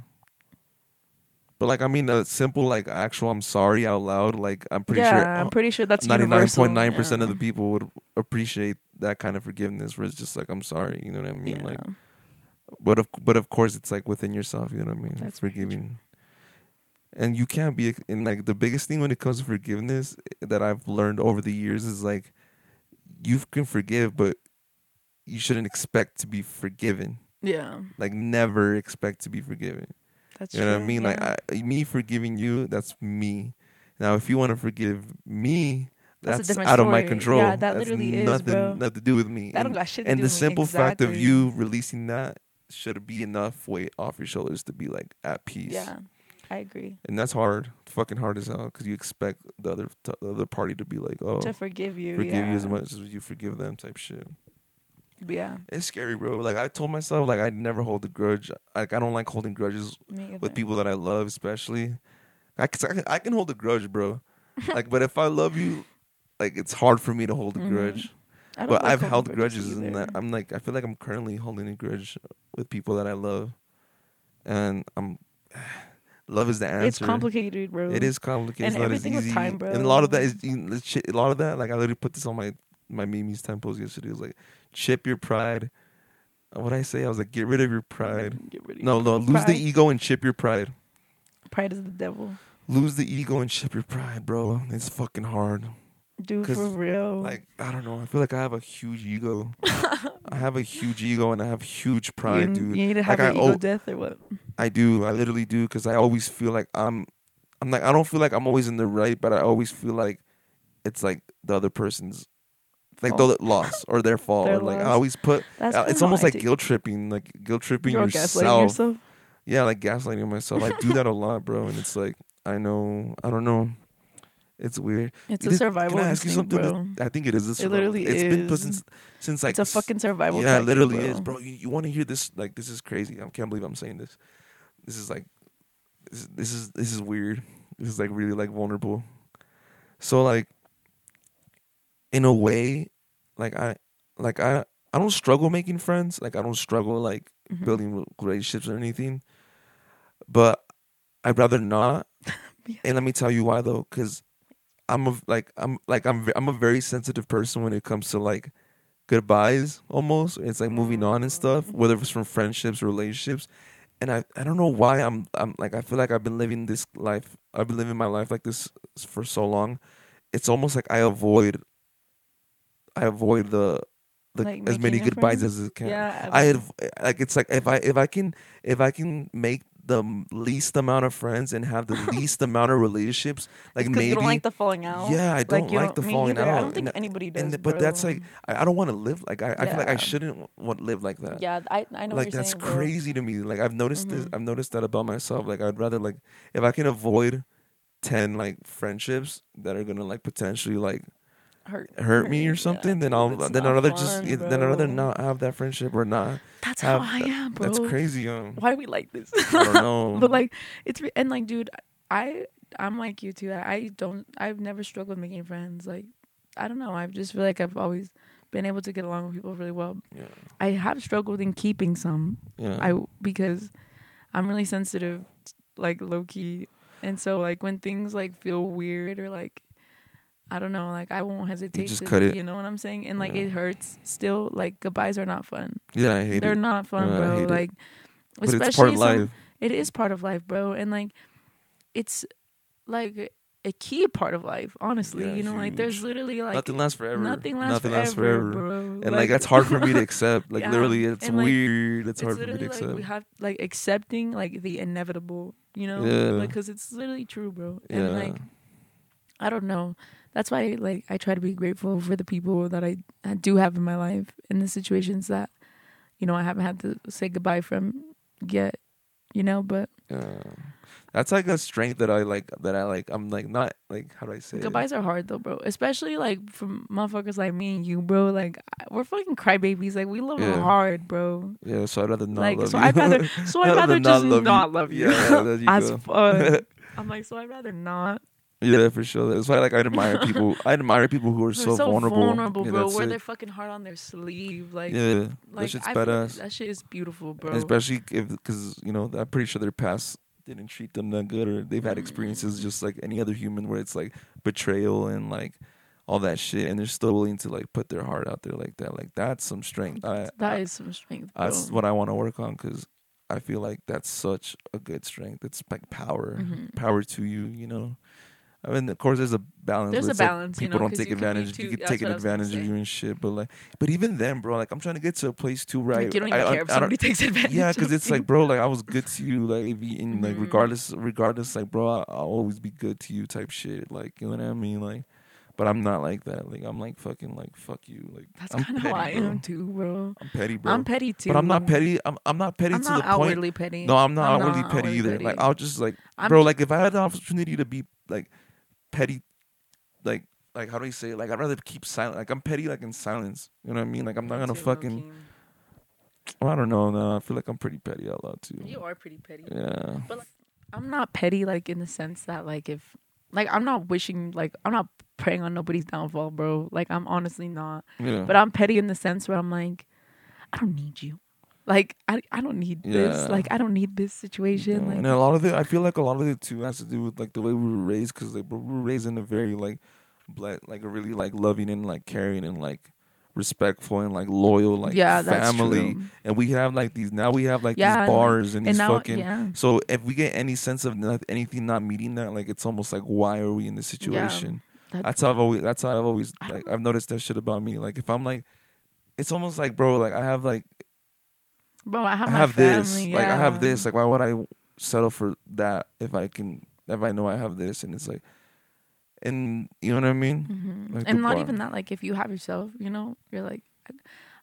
But like I mean, a simple like actual "I'm sorry" out loud. Like I'm pretty yeah, sure I'm pretty sure that's ninety nine point nine percent of the people would appreciate that kind of forgiveness. Where it's just like I'm sorry. You know what I mean? yeah. Like but of but of course it's like within yourself you know what i mean That's forgiving and you can't be in like the biggest thing when it comes to forgiveness that i've learned over the years is like you can forgive but you shouldn't expect to be forgiven yeah, like never expect to be forgiven that's true. you know what i mean yeah. like I, me forgiving you that's me now if you want to forgive me That's that's, out of my control Yeah, that that's literally is, nothing bro. nothing to do with me that don't And- got shit to and do the with me. simple fact of you releasing that should be enough weight off your shoulders to be like at peace. Yeah, I agree. and that's hard, fucking hard as hell, because you expect the other t- the other party to be like, oh, To forgive you, forgive yeah. you as much as you forgive them, type shit. Yeah, It's scary, bro. Like I told myself, like I'd never hold a grudge. Like I don't like holding grudges with people that I love, especially. I can, I can, hold a grudge, bro. like, but if I love you, like it's hard for me to hold a Mhm. grudge. I don't but like I've held grudges, and that I'm like, I feel like I'm currently holding a grudge with people that I love, and I'm. Love is the answer. It's complicated, bro. It is complicated. And it's not as everything easy. time, bro. And a lot of that is shit- a lot of that. Like I literally put this on my my Mimi's time post yesterday. It was like, chip your pride. Uh, what I say? I was like, get rid of your pride. Get rid of No, no, lose the ego and chip your pride. Pride is the devil, Lose the ego and chip your pride, bro. It's fucking hard. Dude. For real. Like I don't know. I feel like I have a huge ego. I have a huge ego and I have huge you, pride, you dude. need to have Like, an I ego owe- death or what? I do. I literally do because I always feel like I'm. I'm like I don't feel like I'm always in the right, but I always feel like it's like the other person's like the loss or their fault. Their or like I always put. That's uh, it's almost I like guilt tripping, like guilt tripping You're yourself. yourself. Yeah, like gaslighting myself. I do that a lot, bro, and it's like I know. I don't know. It's weird. It's It a is- survival Can I ask you something? bro. I think it is. A survival. literally It's been is. since since like it's a fucking survival. yeah, tactic, literally bro. is, bro. You, you want to hear this? Like, this is crazy. I can't believe I'm saying this. This is like, this, is- this is this is weird. This is like really like vulnerable. So like, in a way, like I, like I, I don't struggle making friends. Like I don't struggle like Mhm. building relationships or anything. But I'd rather not. Yeah. And let me tell you why though, because I'm a like I'm like I'm I'm a very sensitive person when it comes to like goodbyes. Almost, it's like moving mm. on and stuff, whether it's from friendships or relationships. And I I don't know why I'm I'm like I feel like I've been living this life. I've been living my life like this for so long. It's almost like I avoid. I avoid the like, Like, as many goodbyes friends? as it can. Yeah, I had like it's like if I if I can if I can make the least amount of friends and have the least amount of relationships, like maybe you don't like the falling out. yeah, I don't you like the falling neither. out. I don't think and, anybody does. and but that's like I, I don't want to live like I, I feel like I shouldn't want live like that. yeah, I I know like what you're that's saying, bro. crazy to me. Like I've noticed this. Mhm. I've noticed that about myself. Like I'd rather like if I can avoid ten like friendships that are gonna like potentially like Hurt, hurt me or yeah. something, then I'll It's then not I'd rather just yeah, then I'd rather not have that friendship or not. That's have how I am, bro. That's crazy. Um, Why do we like this? I don't know. but like it's re- and like dude i i'm like you too I, I don't i've never struggled making friends like i don't know i just feel like i've always been able to get along with people really well yeah, i have struggled in keeping some yeah. i because i'm really sensitive like low key and so like when things like feel weird or like I don't know, like I won't hesitate just to, cut it. you know what I'm saying? And like Yeah. it hurts still. Like goodbyes are not fun. yeah, I hate They're it. not fun, Yeah, bro. hate it. Like it's especially part of some- life. it is part of life, bro. And like it's like a key part of life, honestly. Yeah, you know, like there's literally like nothing lasts forever. nothing lasts Nothing forever, lasts forever. bro. And like, that's hard for me to accept. Like Yeah. literally, it's And, like, weird. It's, it's hard for me to accept. like we have like accepting like the inevitable, you know, Yeah. because it's literally true, bro. yeah, And like I don't know. That's why like I try to be grateful for the people that I, I do have in my life in the situations that you know I haven't had to say goodbye from yet, you know, but yeah. That's like a strength that I like. That I like. I'm like not like how do I say? it? goodbyes are hard though, bro. Especially like from motherfuckers like me and you, bro. Like we're fucking crybabies. Like we love Yeah. hard, bro. Yeah, so I'd rather not like love so you. I'd rather so I'd rather rather just not not love love you. Yeah, you As fun. I'm like so I'd rather not. Yeah, for sure. That's why like I admire people. I admire people who are They're so, vulnerable. Yeah, bro. Wear it. their fucking heart on their sleeve, like. yeah, Like, that shit's I badass. that shit is beautiful, bro. And especially if because you know I'm pretty sure their past didn't treat them that good, or they've had experiences just like any other human where it's like betrayal and like all that shit, and they're still willing to like put their heart out there like that. Like that's some strength. I, that I- is some strength, bro. that's what I want to work on because I feel like that's such a good strength. It's like power, Mhm. power to you. You know. I mean, of course, there's a balance. There's a like balance, you people know, don't take advantage. too- you that's take what I was gonna advantage of you and shit. But like, but even then, bro, like I'm trying to get to a place too I, like, you don't even I- care if I don't- somebody takes advantage. yeah, because it's like, bro, like I was good to you, like if you, and like Mhm. regardless, regardless, like, bro, I, I'll always be good to you, type shit. Like, you know what I mean? Like, but I'm not like that. Like, I'm like fucking like fuck you. Like, that's I'm kind of how I bro. am too, bro. I'm petty, bro. I'm petty too, but I'm not petty. I'm I'm not petty I'm to not the point. outwardly petty. No, I'm not I'm outwardly not petty outwardly either. petty. Like, I'll just like, I'm bro, like if I had the opportunity to be like petty, like. Like how do you say it? Like I'd rather keep silent. Like I'm petty, like in silence. You know what I mean? Like I'm not gonna fucking. Well, I don't know. No, I feel like I'm pretty petty out loud too. You are pretty petty. Yeah. But like, I'm not petty, like in the sense that, like, if, like, I'm not wishing, like, I'm not praying on nobody's downfall, bro. Like, I'm honestly not. Yeah. But I'm petty in the sense where I'm like, I don't need you. Like, I, I don't need this. Yeah. Like, I don't need this situation. Yeah, Like, and a lot of it, I feel like a lot of it too has to do with like the way we were raised, because like we were raised in a very like, black, like a really like loving and like caring and like respectful and like loyal like yeah, that's family. And we have like these now we have like Yeah, these bars and And these now, fucking. yeah. So if we get any sense of not, anything not meeting that, like it's almost like why are we in this situation? That- That's how I've always. That's how I've always like. I've noticed that shit about me. Like if I'm like, it's almost like bro. Like I have like bro, I have, I have family, this. Like I have this. Like why would I settle for that if I can if I know I have this and it's like and you know what I mean? Mhm. Like and not bar. even that. Like, if you have yourself, you know, you're like, I,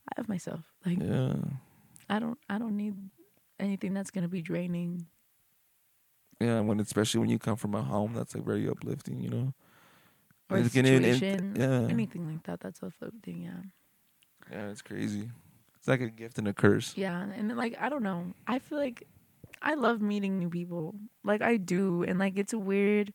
I have myself. Like, Yeah. I don't, I don't need anything that's gonna be draining. Yeah, when especially when you come from a home that's like very uplifting, you know. Or And a it's situation, yeah. anything like that. That's uplifting. Yeah. Yeah, it's crazy. It's like a gift and a curse. Yeah, and like I don't know. I feel like I love meeting new people. Like I do, and like it's a weird.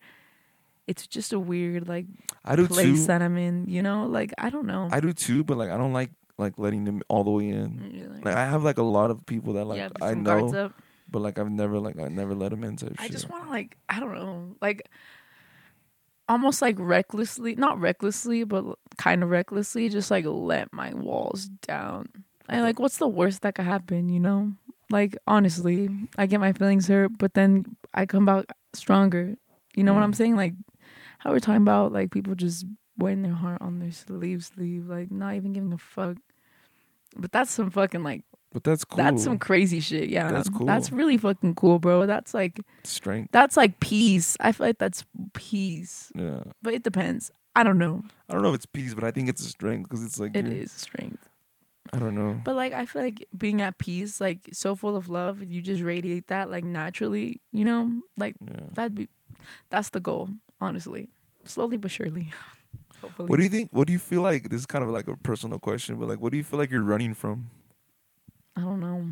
It's just a weird like I do place too. that I'm in. You know, like I don't know. I do too, but like I don't like like letting them all the way in. Mm, you're like, Like I have like a lot of people that like yeah, I know, but like I've never like I never let them in type I shit. just want to like I don't know, like almost like recklessly, not recklessly, but kind of recklessly, just like let my walls down. And like, what's the worst that could happen? You know, like honestly, I get my feelings hurt, but then I come out stronger. You know what I'm Mm. saying? Like how we're talking about like people just wearing their heart on their sleeve, sleeve, like not even giving a fuck. But that's some fucking like But that's cool. that's some crazy shit. Yeah, That's cool. That's really fucking cool, bro. That's like strength. that's like peace. I feel like that's peace, Yeah. but it depends. I don't know. I don't know if it's peace, but I think it's a strength because it's like it is strength. I don't know. But like I feel like being at peace, like so full of love, you just radiate that like naturally, you know? Like Yeah. that'd be that's the goal, honestly. Slowly but surely. Hopefully. What do you think? What do you feel like? This is kind of like a personal question, but like, what do you feel like you're running from? I don't know.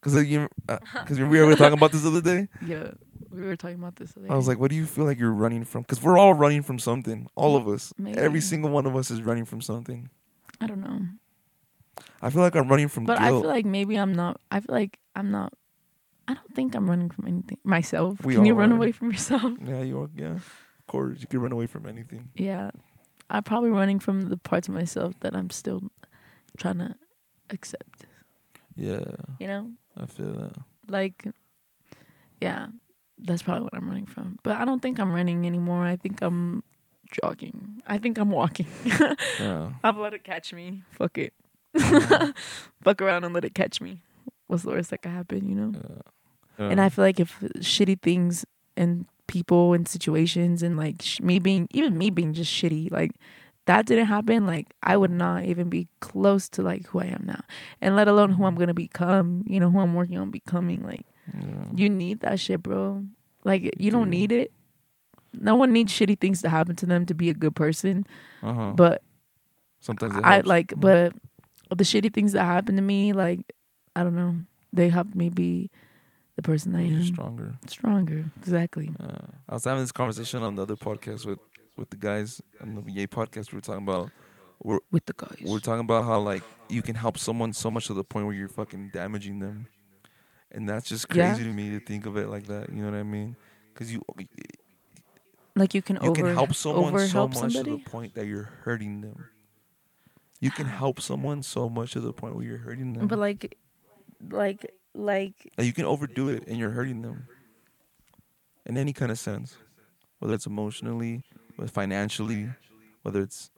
Because like, you, uh, because we were talking about this the other day. Yeah. We were talking about this today. I was like, what do you feel like you're running from? Because we're all running from something. All of us. Maybe. Every single one of us is running from something. I don't know. I feel like I'm running from But I feel like maybe I'm not I feel like I'm not I don't think I'm running from anything. Myself. We Can you run are. away from yourself? yeah, you are. Yeah, of course, you can run away from anything. Yeah. I'm probably running from the parts of myself that I'm still trying to accept. Yeah, You know? I feel that. Like yeah. That's probably what I'm running from. But I don't think I'm running anymore. I think I'm jogging. I think I'm walking. Yeah, I'll let it catch me. Fuck it. Fuck around and let it catch me. What's the worst that could happen, you know? yeah. And I feel like if shitty things and people and situations and like sh- me being even me being just shitty, like that didn't happen, like I would not even be close to like who I am now, and let alone who I'm gonna become. You know, who I'm working on becoming. Like yeah. you need that shit, bro. Like you don't need it. No one needs shitty things to happen to them to be a good person. Uh-huh. But sometimes it I like, but the shitty things that happened to me, like I don't know, they helped me be the person I You're am. stronger. Stronger, exactly. Uh, I was having this conversation on the other podcast with with the guys on the Yay podcast. We were talking about we're, With the guys. we're talking about how like you can help someone so much to the point where you're fucking damaging them, and that's just Yeah. crazy to me to think of it like that. You know what I mean? Because you like you can you over can help someone so help much somebody. to the point that you're hurting them. You can help someone so much to the point where you're hurting them. But like, like, like, Like, you can overdo it and you're hurting them. In any kind of sense, whether it's emotionally, whether financially, whether it's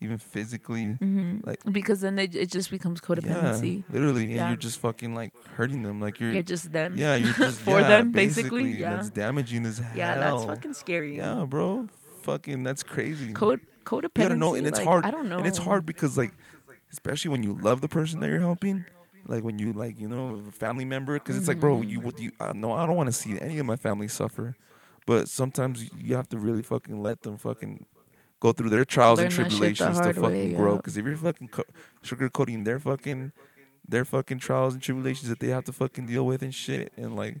even physically. hmm Like- because then it, it just becomes codependency. Yeah, literally, and Yeah. you're just fucking like hurting them. Like you're, You're just them. yeah, you're just for yeah, them, basically, and yeah. that's damaging as hell. Yeah, that's fucking scary. Yeah, bro, fucking that's crazy. Code codependency. you gotta know, and it's like, hard. I don't know. And it's hard because like, especially when you love the person that you're helping, like when you like you know a family member, because it's like, bro, Mm-hmm. you what you uh, no, I don't want to see any of my family suffer, but sometimes you have to really fucking let them fucking go through their trials and Learn the tribulations to fucking way, grow. Because if you're fucking co- sugarcoating their fucking their fucking trials and tribulations that they have to fucking deal with and shit, and like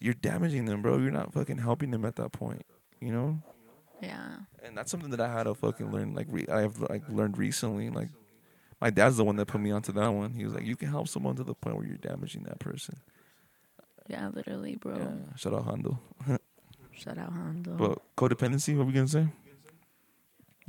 you're damaging them, bro. You're not fucking helping them at that point, you know Yeah. and that's something that I had to fucking learn. Like re- I have like learned recently. Like my dad's the one that put me onto that one. He was like, "You can help someone to the point where you're damaging that person." Yeah, literally, bro. Yeah, shout out Hondo. Shout out Hondo. But codependency, what we gonna say? Do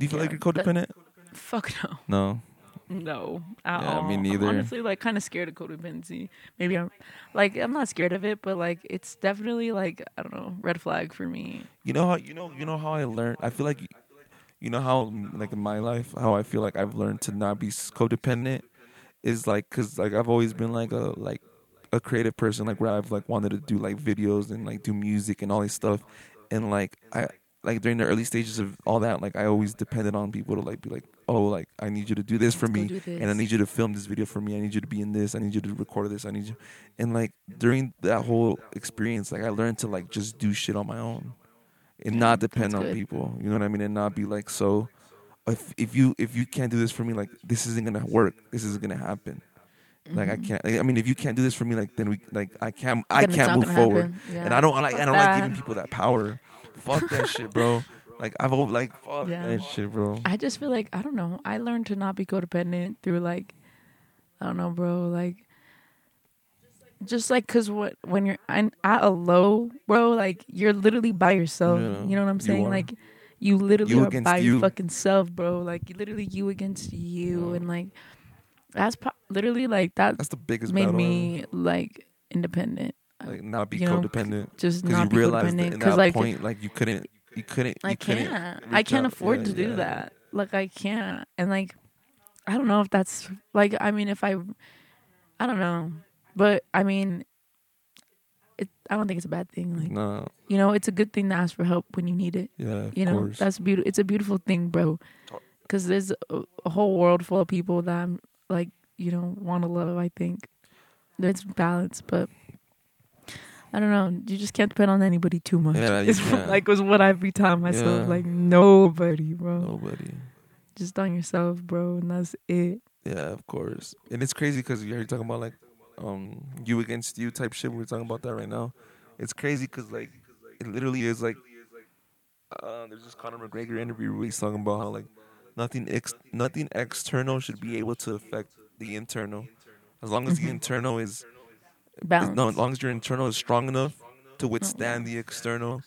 you feel like Yeah, you're codependent? Fuck no. no. No, at Yeah, all. me I'm neither. honestly, like, kind of scared of codependency. Maybe I'm, like, I'm not scared of it, but like, it's definitely like, I don't know, red flag for me. You know how you know you know how I learned. I feel like you know how like in my life how I feel like I've learned to not be codependent is like because like I've always been like a like a creative person like where I've like wanted to do like videos and like do music and all this stuff and like I like during the early stages of all that like I always depended on people to like be like oh like I need you to do this for me do and I need you to film this video for me I need you to be in this I need you to record this I need you and like during that whole experience like I learned to like just do shit on my own and Yeah, not depend on good. people you know what I mean and not be like so if if you if you can't do this for me like this isn't gonna work this isn't gonna happen like I can't like, I mean if you can't do this for me like then we like I can't I Then can't move forward. Yeah. and I don't like I don't like giving people that power fuck that shit bro like I've like fuck Yeah. that shit bro I just feel like I don't know. I learned to not be codependent through like I don't know, bro. Like just like cause what when you're in, at a low, bro, like you're literally by yourself. Yeah, you know what I'm saying? are. Like you literally You are by you. your fucking self, bro. Like literally you against you, Yeah. and like that's po- literally like that that's the biggest made me like independent. Like not be you know, codependent Just not you be realized that codependent because that like point like you couldn't you couldn't I you couldn't can't. I can't out. afford Yeah, to do yeah. that. Like I can't. And like I don't know if that's like I mean if I I don't know. But I mean it I don't think it's a bad thing. Like Nah, you know, it's a good thing to ask for help when you need it. yeah, You know, course. that's beautiful. It's a beautiful thing, bro. Because there's a, a whole world full of people that I'm like, you know, want to love. I think there's balance, but I don't know. You just can't depend on anybody too much. Yeah, it's can't. like was what I be telling myself. Yeah. Like nobody, bro. Nobody. Just on yourself, bro, and that's it. Yeah, of course. And it's crazy because you're talking about like um you against you type shit. We're talking about that right now. It's crazy because like it literally is like uh, there's this Conor McGregor interview where he's talking about how like nothing ex- nothing external should be able to affect the internal. As long as the internal is is- Balance. no, as long as your internal is strong enough to withstand the external,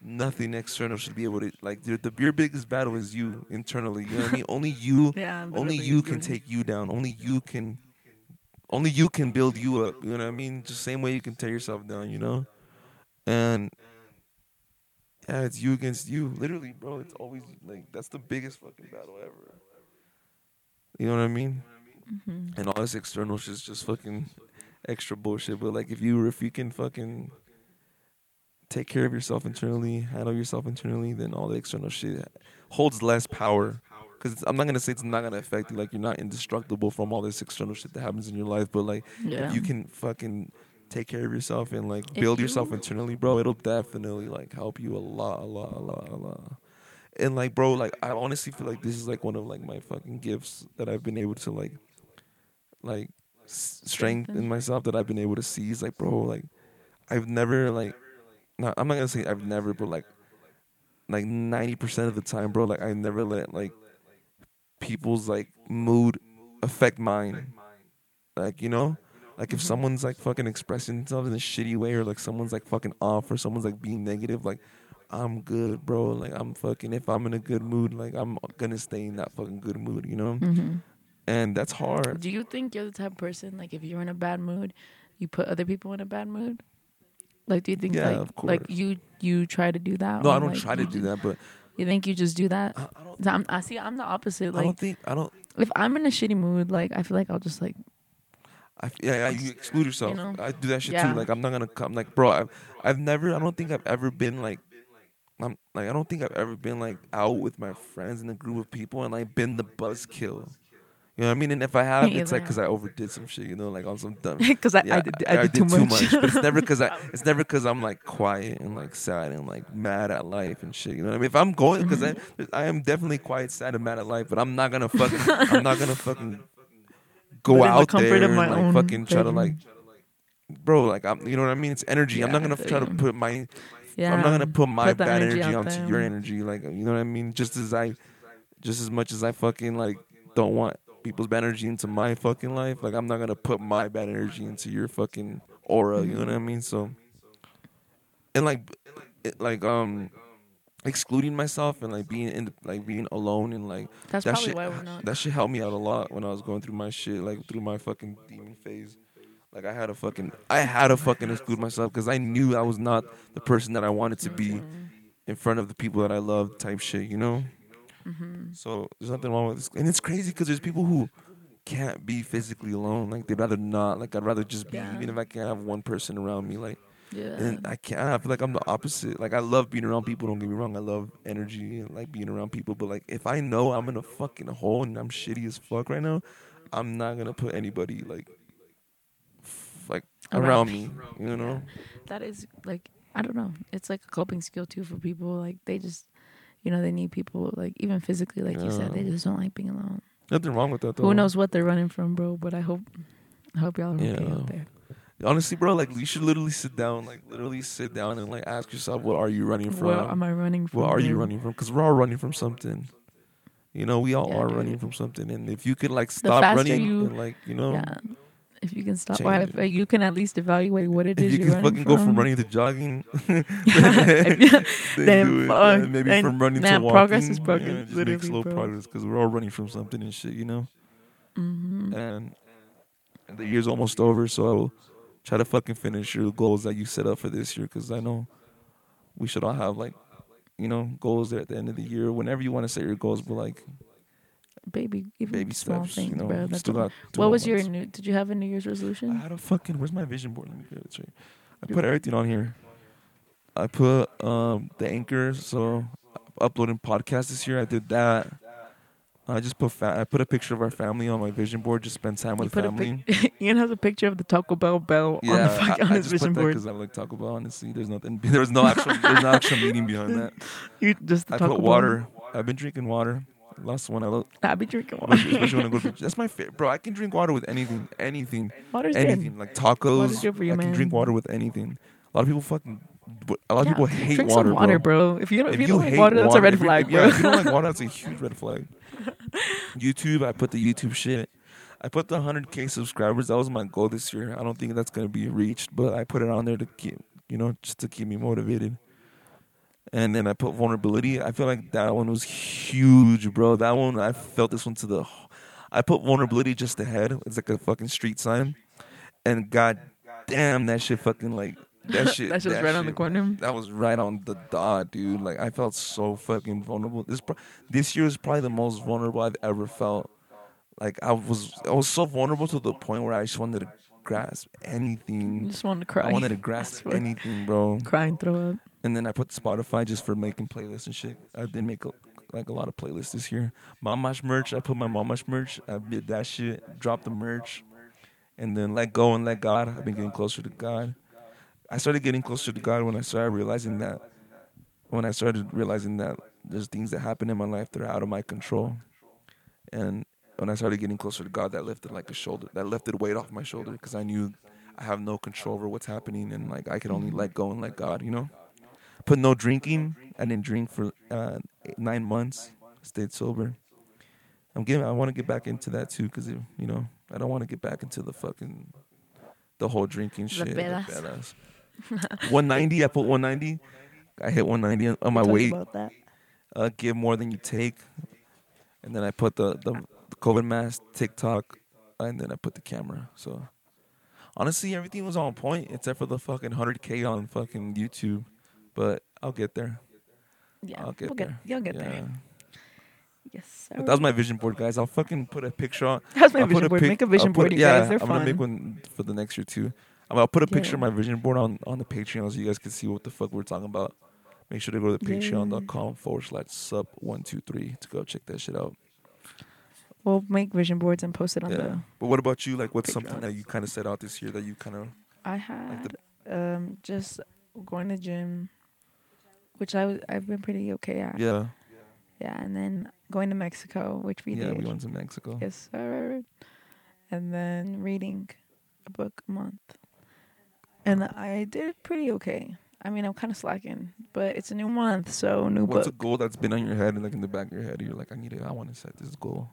nothing external should be able to like the, the your biggest battle is you internally. You know what I mean? Only you yeah, only you can take you down. Only you can. Only you can build you up. You know what I mean? Just same way you can tear yourself down. You know, and yeah, it's you against you. Literally, bro. It's always like that's the biggest fucking battle ever. You know what I mean? Mhm. And all this external shit's just fucking extra bullshit. But like, if you if you can fucking take care of yourself internally, handle yourself internally, then all the external shit holds less power. Because I'm not gonna say it's not gonna affect you. Like you're not indestructible from all this external shit that happens in your life. But like, Yeah. if you can fucking take care of yourself and like build you- yourself internally, bro, it'll definitely like help you a lot, a lot, a lot, a lot. And like, bro, like I honestly feel like this is like one of like my fucking gifts that I've been able to like, like strength in myself that I've been able to seize. Like, bro, like I've never like, not I'm not gonna say I've never, but like, like ninety percent of the time, bro, like I never let like people's like mood affect mine. Like you know, like if Mhm. someone's like fucking expressing themselves in a shitty way, or like someone's like fucking off, or someone's like being negative, like I'm good, bro. Like I'm fucking. If I'm in a good mood, like I'm gonna stay in that fucking good mood, you know. Mhm. And that's hard. Do you think you're the type of person like if you're in a bad mood, you put other people in a bad mood? Like, do you think Yeah, like like you you try to do that? No, I don't like, try to do that, but You think you just do that? I, I I'm, I see. I'm the opposite. Like, I don't think. I don't. if I'm in a shitty mood, like I feel like I'll just like I, yeah, yeah, you exclude yourself. know? I do that shit Yeah. too. Like I'm not gonna come. Like, bro, I've, I've never. I don't think I've ever been like. I'm like I don't think I've ever been like out with my friends in a group of people and like been the buzzkill. You know what I mean? And if I have, it's like because I overdid some shit. You know, like on some dumb. because I, Yeah, I, did, I, did, too much. but it's never because I. It's never because I'm like quiet and like sad and like mad at life and shit. You know what I mean? If I'm going because I, mm-hmm. I am definitely quiet, sad, and mad at life, but I'm not gonna fucking. I'm not gonna fucking go in the out there and like fucking try to like. Bro, like I'm, you know what I mean? It's energy. I'm not gonna try to put my yeah, I'm not gonna put my Put bad energy energy, onto there. your energy. Like you know what I mean? Just as I, just as much as I fucking like don't want people's bad energy into my fucking life. Like I'm not gonna put my bad energy into your fucking aura. You know what I mean? So, and like, it, like um, excluding myself and like being in like being alone and like That's that shit- why we're not. that shit helped me out a lot when I was going through my shit, like through my fucking demon phase. Like I had to fucking, I had to fucking exclude myself because I knew I was not the person that I wanted to be in front of the people that I love, type shit, you know. Mm-hmm. So there's nothing wrong with this, and it's crazy because there's people who can't be physically alone. Like they'd rather not. Like I'd rather just be, Yeah. even if I can't have one person around me. Like, Yeah. and I can't. I feel like I'm the opposite. Like I love being around people. Don't get me wrong. I love energy and like being around people. But like if I know I'm in a fucking hole and I'm shitty as fuck right now, I'm not gonna put anybody like, f- like Around around, me. You know. that is like I don't know. It's like a coping skill too for people. Like they just, you know, they need people. Like even physically, like you said, they just don't like being alone. Nothing wrong with that though. Who knows what they're running from, bro? But I hope, I hope y'all are okay out there. Honestly, bro, like you should literally sit down, like literally sit down and like ask yourself, what are you running from? What am I running from? What are you running from? Because we're all running from something. You know, we all Yeah, are dude. running from something, and if you could like stop running, you- and, like you know, Yeah. If you can stop, Change or it. if, uh, you can at least evaluate what it if is you you're can running fucking go from running to jogging, then, Then fuck. Maybe Then- from running to walking. progress is yeah, progress, just make slow bro. progress because we're all running from something and shit, you know. hmm And, and the year's almost over, so I will try to fucking finish your goals that you set up for this year because I know we should all have like, you know, goals there at the end of the year. Whenever you want to set your goals, but like baby, even baby small steps. things, you know, bro. That's still got. what was your months. new? Did you have a New Year's resolution? I had a fucking. Where's my vision board? Let me get it. I put everything on here. I put um the anchor, so uploading podcasts this year. I did that. I just put fa- I put a picture of our family on my vision board. Just spend time You with family. pic- Ian has a picture of the Taco Bell bell yeah, on the fuck, I, on I his just vision put board. because I like Taco Bell. Honestly, there's nothing. There's no actual. there's no actual meaning behind that. You just the I Taco put Bell. water. I've been drinking water. Last one I love. I be drinking water. Especially when I go to that's my favorite, bro. I can drink water with anything, anything, Water's anything. good. Like tacos, Water's good for you, I can drink water with anything. A lot of people fucking. A lot of Yeah, people hate drink water, some water, bro. bro. If you don't, if, If you don't like hate water, that's a red if you- flag, Yeah, bro. if you don't like water, that's a huge red flag. YouTube, I put the YouTube shit. I put the 100k subscribers. That was my goal this year. I don't think that's gonna be reached, but I put it on there to keep, you know, just to keep me motivated. And then I put vulnerability. I feel like that one was huge, bro. That one I felt this one to the. I put vulnerability just ahead. It's like a fucking street sign, and god damn, that shit fucking like that shit. That's just right on the corner. that was right on the dot, dude. Like I felt so fucking vulnerable. This pro- this year is probably the most vulnerable I've ever felt. Like I was I was so vulnerable to the point where I just wanted to grasp You anything. just wanted to cry. I wanted to grasp anything, bro. cry and throw up. And then I put Spotify just for making playlists and shit. I did make a, like a lot of playlists this year. Mamash merch. I put my Mamash merch. I did that shit. Dropped the merch, and then let go and let God. I've been getting closer to God. I started getting closer to God when I started realizing that. When I started realizing that there's things that happen in my life that are out of my control, and when I started getting closer to God, that lifted like a shoulder. That lifted weight off my shoulder because I knew I have no control over what's happening, and like I could only let go and let God. You know put no drinking. I didn't drink for uh, eight, nine months. Stayed sober. I'm getting. I want to get back into that too, because you know I don't want to get back into the fucking the whole drinking The shit. pedas. pedas. 190. I put 190. I hit 190 on- on my weight. about that. Uh, give more than you take, and then I put the the, the COVID mask, TikTok, and then I put the camera. So honestly, everything was on point except for the fucking 100k on fucking YouTube. But I'll get there. Yeah, I'll get we'll there. get. You'll get Yeah. there. Yes. Sir. But that was my vision board, guys. I'll fucking put a picture on. That's my I'll vision board. pic- Make a vision board, you yeah, guys. They're I'm fun. gonna make one for the next year too. I'll I'll put a picture of my vision board on on the Patreon so you guys can see what the fuck we're talking about. Make sure to go to patreon.com forward slash sup one two three to go check that shit out. We'll make vision boards and post it on Yeah. the. But what about you? Like, what's Patreon. something that you kind of set out this year that you kind of I had the- um just going to gym, which I was I've been pretty okay at. yeah Yeah, and then going to Mexico, which we yeah did. we went to Mexico. Yes, sir. And then reading a book a month. And I did pretty okay. I mean, I'm kind of slacking, but it's a new month, so new What's a goal that's been on your head and like in the back of your head? You're like, I need it. I want to set this goal.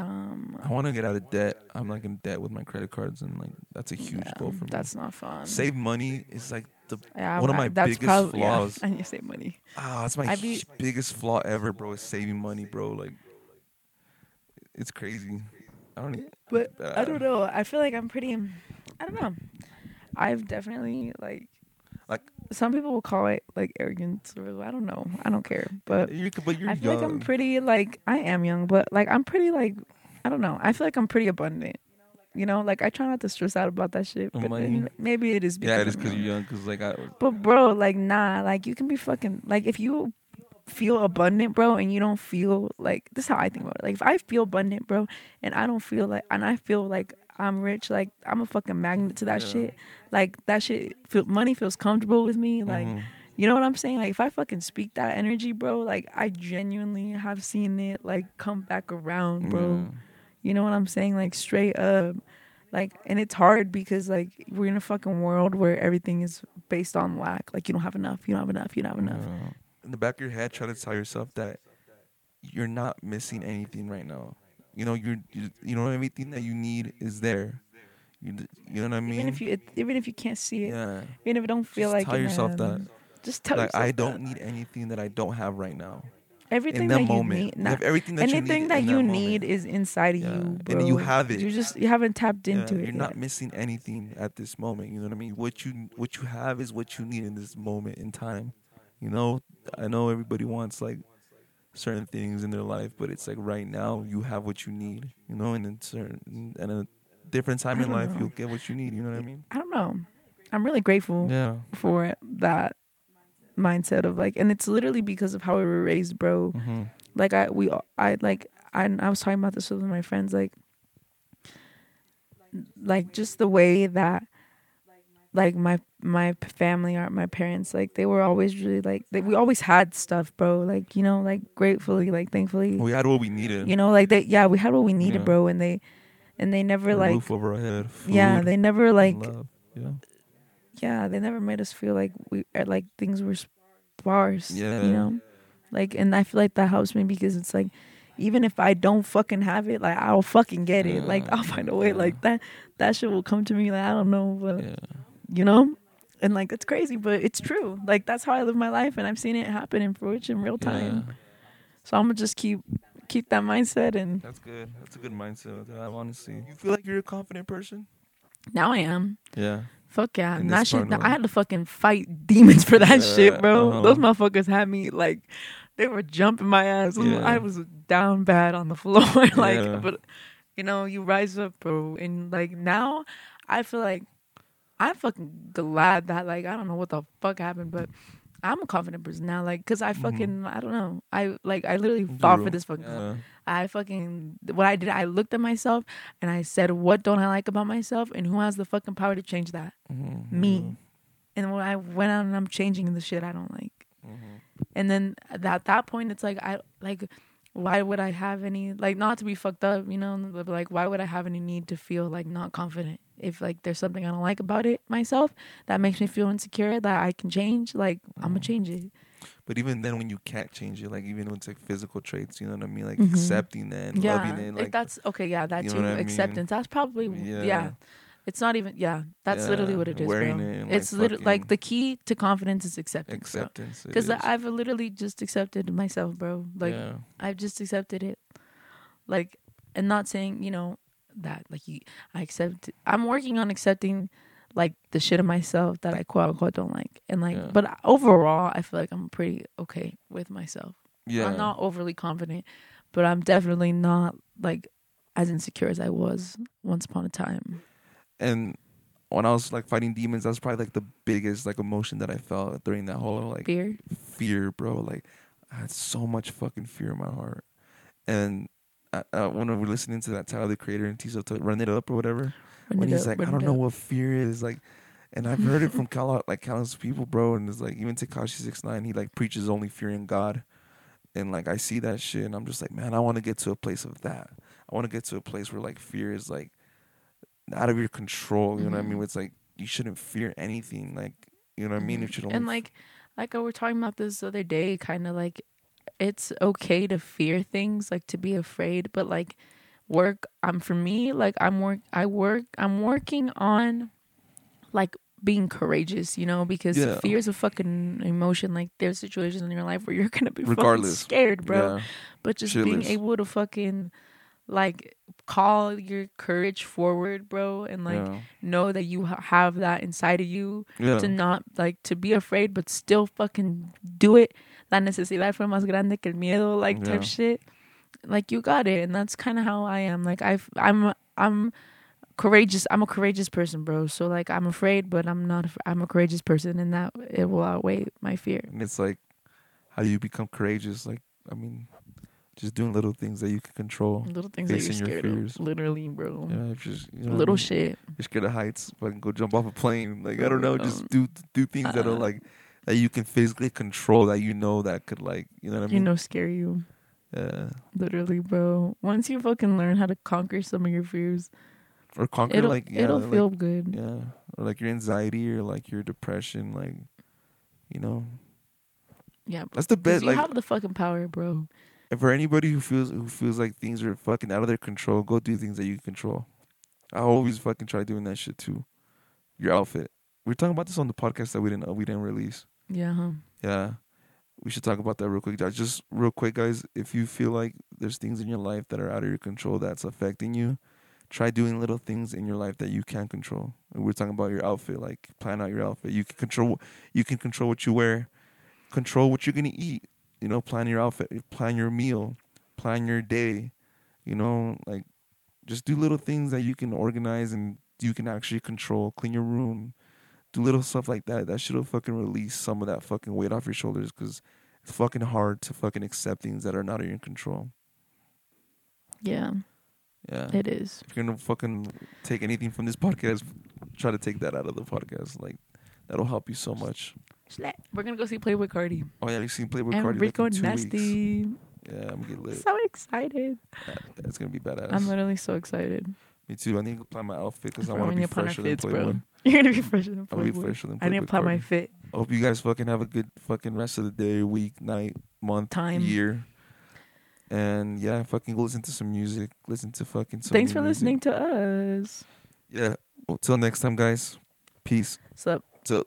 Um, I want to get out of debt. I'm like in debt with my credit cards, and like that's a huge yeah, goal for me. That's not fun. Save money is like the yeah, one of I- my that's biggest yeah, flaws. I need to save money. ah, that's my be- biggest flaw ever, bro. Is saving money, bro. Like, it's crazy. I don't. e- But I uh, don't know. I feel like I'm pretty. I don't know. I've definitely like. Some people will call it like arrogance or I don't know. I don't care, but You're, but you're I feel young. like I'm pretty like I am young, but like I'm pretty like I don't know. I feel like I'm pretty abundant. You know, like I try not to stress out about that shit. But then maybe it is. because is I'm because you're young. Because like I, But bro, like nah, like you can be fucking like if you feel abundant, bro, and you don't feel like this is how I think about it. Like if I feel abundant, bro, and I don't feel like and I feel like I'm rich, like I'm a fucking magnet to that Yeah. shit. Like that shit feel money feels comfortable with me. Like Mhm. you know what I'm saying? Like if I fucking speak that energy, bro, like I genuinely have seen it like come back around, bro. Yeah. You know what I'm saying? Like straight up. Like and it's hard because like we're in a fucking world where everything is based on lack. Like you don't have enough, you don't have enough, you don't have enough. Yeah. In the back of your head, try to tell yourself that you're not missing anything right now. You know, you're, you, you know, everything that you need is there. You, you know what I mean? Even if you it, even if you can't see it, yeah. even if it don't feel Just like tell it, Tell yourself man, that. Just tell Like yourself I don't need anything that I don't have right now. everything in that that you moment, need. You Not, have everything that anything you need that you that need moment. is inside of Yeah. you, And bro. you have it. You just you haven't tapped Yeah, into it. You're not missing anything at this moment. You know what I mean? What you what you have is what you need in this moment in time. You know, I know everybody wants like certain things in their life, but it's like right now you have what you need, you know, and in certain and a different time in life know. you'll get what you need. You know what I mean? I don't know. I'm really grateful Yeah. for that mindset of like, and it's literally because of how we were raised, bro. hmm Like I, we, I like, I, I was talking about this with my friends, like, like just the way that, like my my family or my parents, like they were always really like, they, we always had stuff, bro. Like you know, like gratefully, like thankfully, We had what we needed. you know, like they, yeah, we had what we needed, Yeah. bro, and they, and they never A like, roof over our head. Food, yeah, they never like. Yeah. yeah, they never made us feel like we uh, like things were sparse. Yeah. You know? Like and I feel like that helps me because it's like even if I don't fucking have it, like I'll fucking get it. Like I'll find a way. Yeah. Like that that shit will come to me. Like I don't know, but Yeah. You know? And like it's crazy, but it's true. Like that's how I live my life and I've seen it happen in fruition real time. Yeah. So I'm gonna just keep keep that mindset and That's good. That's a good mindset I want to have, honestly. You feel like you're a confident person? now I am. Yeah. Fuck yeah. In And this that shit, part I had to fucking fight demons for that Yeah, shit, bro. uh-huh. Those motherfuckers had me like, they were jumping my ass. Yeah. I was down bad on the floor. like, Yeah. but, you know, you rise up, bro. And like now, I feel like I'm fucking glad that, like, I don't know what the fuck happened, but I'm a confident person now. Like, cause I fucking, I don't know. I, like, I literally fought for this fucking. Yeah. I fucking what I did. I looked at myself and I said, "What don't I like about myself?" And who has the fucking power to change that? Mhm. Me. And when I went out and I'm changing the shit I don't like. Mhm. And then at that point, it's like I like, why would I have any like not to be fucked up, you know? But like, why would I have any need to feel like not confident if like there's something I don't like about it myself that makes me feel insecure that I can change? Like I'm gonna change it. But even then, when you can't change it, like even when it's like physical traits, you know what I mean, like Mhm. accepting that, and yeah, loving it, if that's okay. Yeah, that you know too. I mean? Acceptance. That's probably Yeah. yeah. It's not even yeah. That's literally what it is, wearing bro. it and, it's like, literally like the key to confidence is acceptance. acceptance. Because. I've literally just accepted myself, bro. Like yeah. I've just accepted it. Like, and not saying you know that like you, I accept. I'm working on accepting like the shit of myself that I quote unquote don't like, and like, Yeah. but overall, I feel like I'm pretty okay with myself. yeah. I'm not overly confident, but I'm definitely not like as insecure as I was once upon a time. And when I was like fighting demons, that's probably like the biggest like emotion that I felt during that whole like Fear. fear, bro. Like I had so much fucking fear in my heart. And uh, uh, when we were listening to that Tyler the Creator and Teezo to run it up or whatever, Run when he's up, like, I don't know up. what fear is, like, and I've heard it from Cal- like countless people, bro. And it's like even Tekashi Six Nine, he like preaches only fear in God, and like I see that shit, and I'm just like, man, I want to get to a place of that. I want to get to a place where like fear is like out of your control. You know what I mean? Mhm. It's like you shouldn't fear anything. Like you know what I mean? It should only and like like I were talking about this the other day, kind of like it's okay to fear things, like to be afraid, but like work. I'm um, for me, like I'm work. I work. I'm working on like being courageous, you know, because Yeah. fear is a fucking emotion. Like there's situations in your life where you're gonna be fucking Regardless. scared, bro. Yeah. But just being able to fucking like call your courage forward, bro, and like yeah. know that you ha- have that inside of you Yeah. to not like to be afraid but still fucking do it la necesidad fue más grande que el miedo like type Yeah. shit like you got it and that's kind of how i am like i i'm i'm courageous i'm a courageous person bro so like i'm afraid but i'm not i'm a courageous person and that it will outweigh my fear And it's like, how do you become courageous? Like, I mean, just doing little things that you can control. little things that you're Facing your scared fears. of literally bro Yeah, just, you know what I little mean? shit You're scared of heights, fucking go jump off a plane. Like I don't know, just Um, do do things that are uh, like that you can physically control. That you know that could like, you know what I mean. you know scare you Yeah. literally bro once you fucking learn how to conquer some of your fears Or conquer it'll like yeah, it'll like, feel good yeah, or like your anxiety or like your depression. Like, you know, yeah that's the best. you Like have the fucking power bro And for anybody who feels who feels like things are fucking out of their control, go do things that you can control. I always fucking try doing that shit too. Your outfit. We are talking about this on the podcast that we didn't we didn't release. yeah huh Yeah. We should talk about that real quick. Just- Just real quick, guys. If you feel like there's things in your life that are out of your control that's affecting you, try doing little things in your life that you can control. And we're talking about your outfit. Like plan out your outfit. You can control. You can control what you wear. Control what you're gonna eat. You know, plan your outfit, plan your meal, plan your day. You know, like just do little things that you can organize and you can actually control. Clean your room, do little stuff like that. That should have fucking release some of that fucking weight off your shoulders because it's fucking hard to fucking accept things that are not in your control. Yeah, Yeah. it is. if you're gonna fucking take anything from this podcast, try to take that out of the podcast. Like that'll help you so much. We're gonna go see Playboi Carti Oh yeah, you seen Playboi and Carti Rico like in two weeks. Nasty. Yeah, I'm gonna get lit. So excited! That's gonna be badass. I'm literally so excited. Me too. I need to plan my outfit because I want to be to plan our fresher than fits, Playboi. bro. You're gonna be fresher than I want to be Playboi. fresher than I need Playboi. to plan my fit. I hope you guys fucking have a good fucking rest of the day, week, night, month, Time. year. And yeah, fucking go listen to some music. Listen to fucking some Thanks for music. listening to us. Yeah. Well, till next time, guys. Peace. Sup? Till.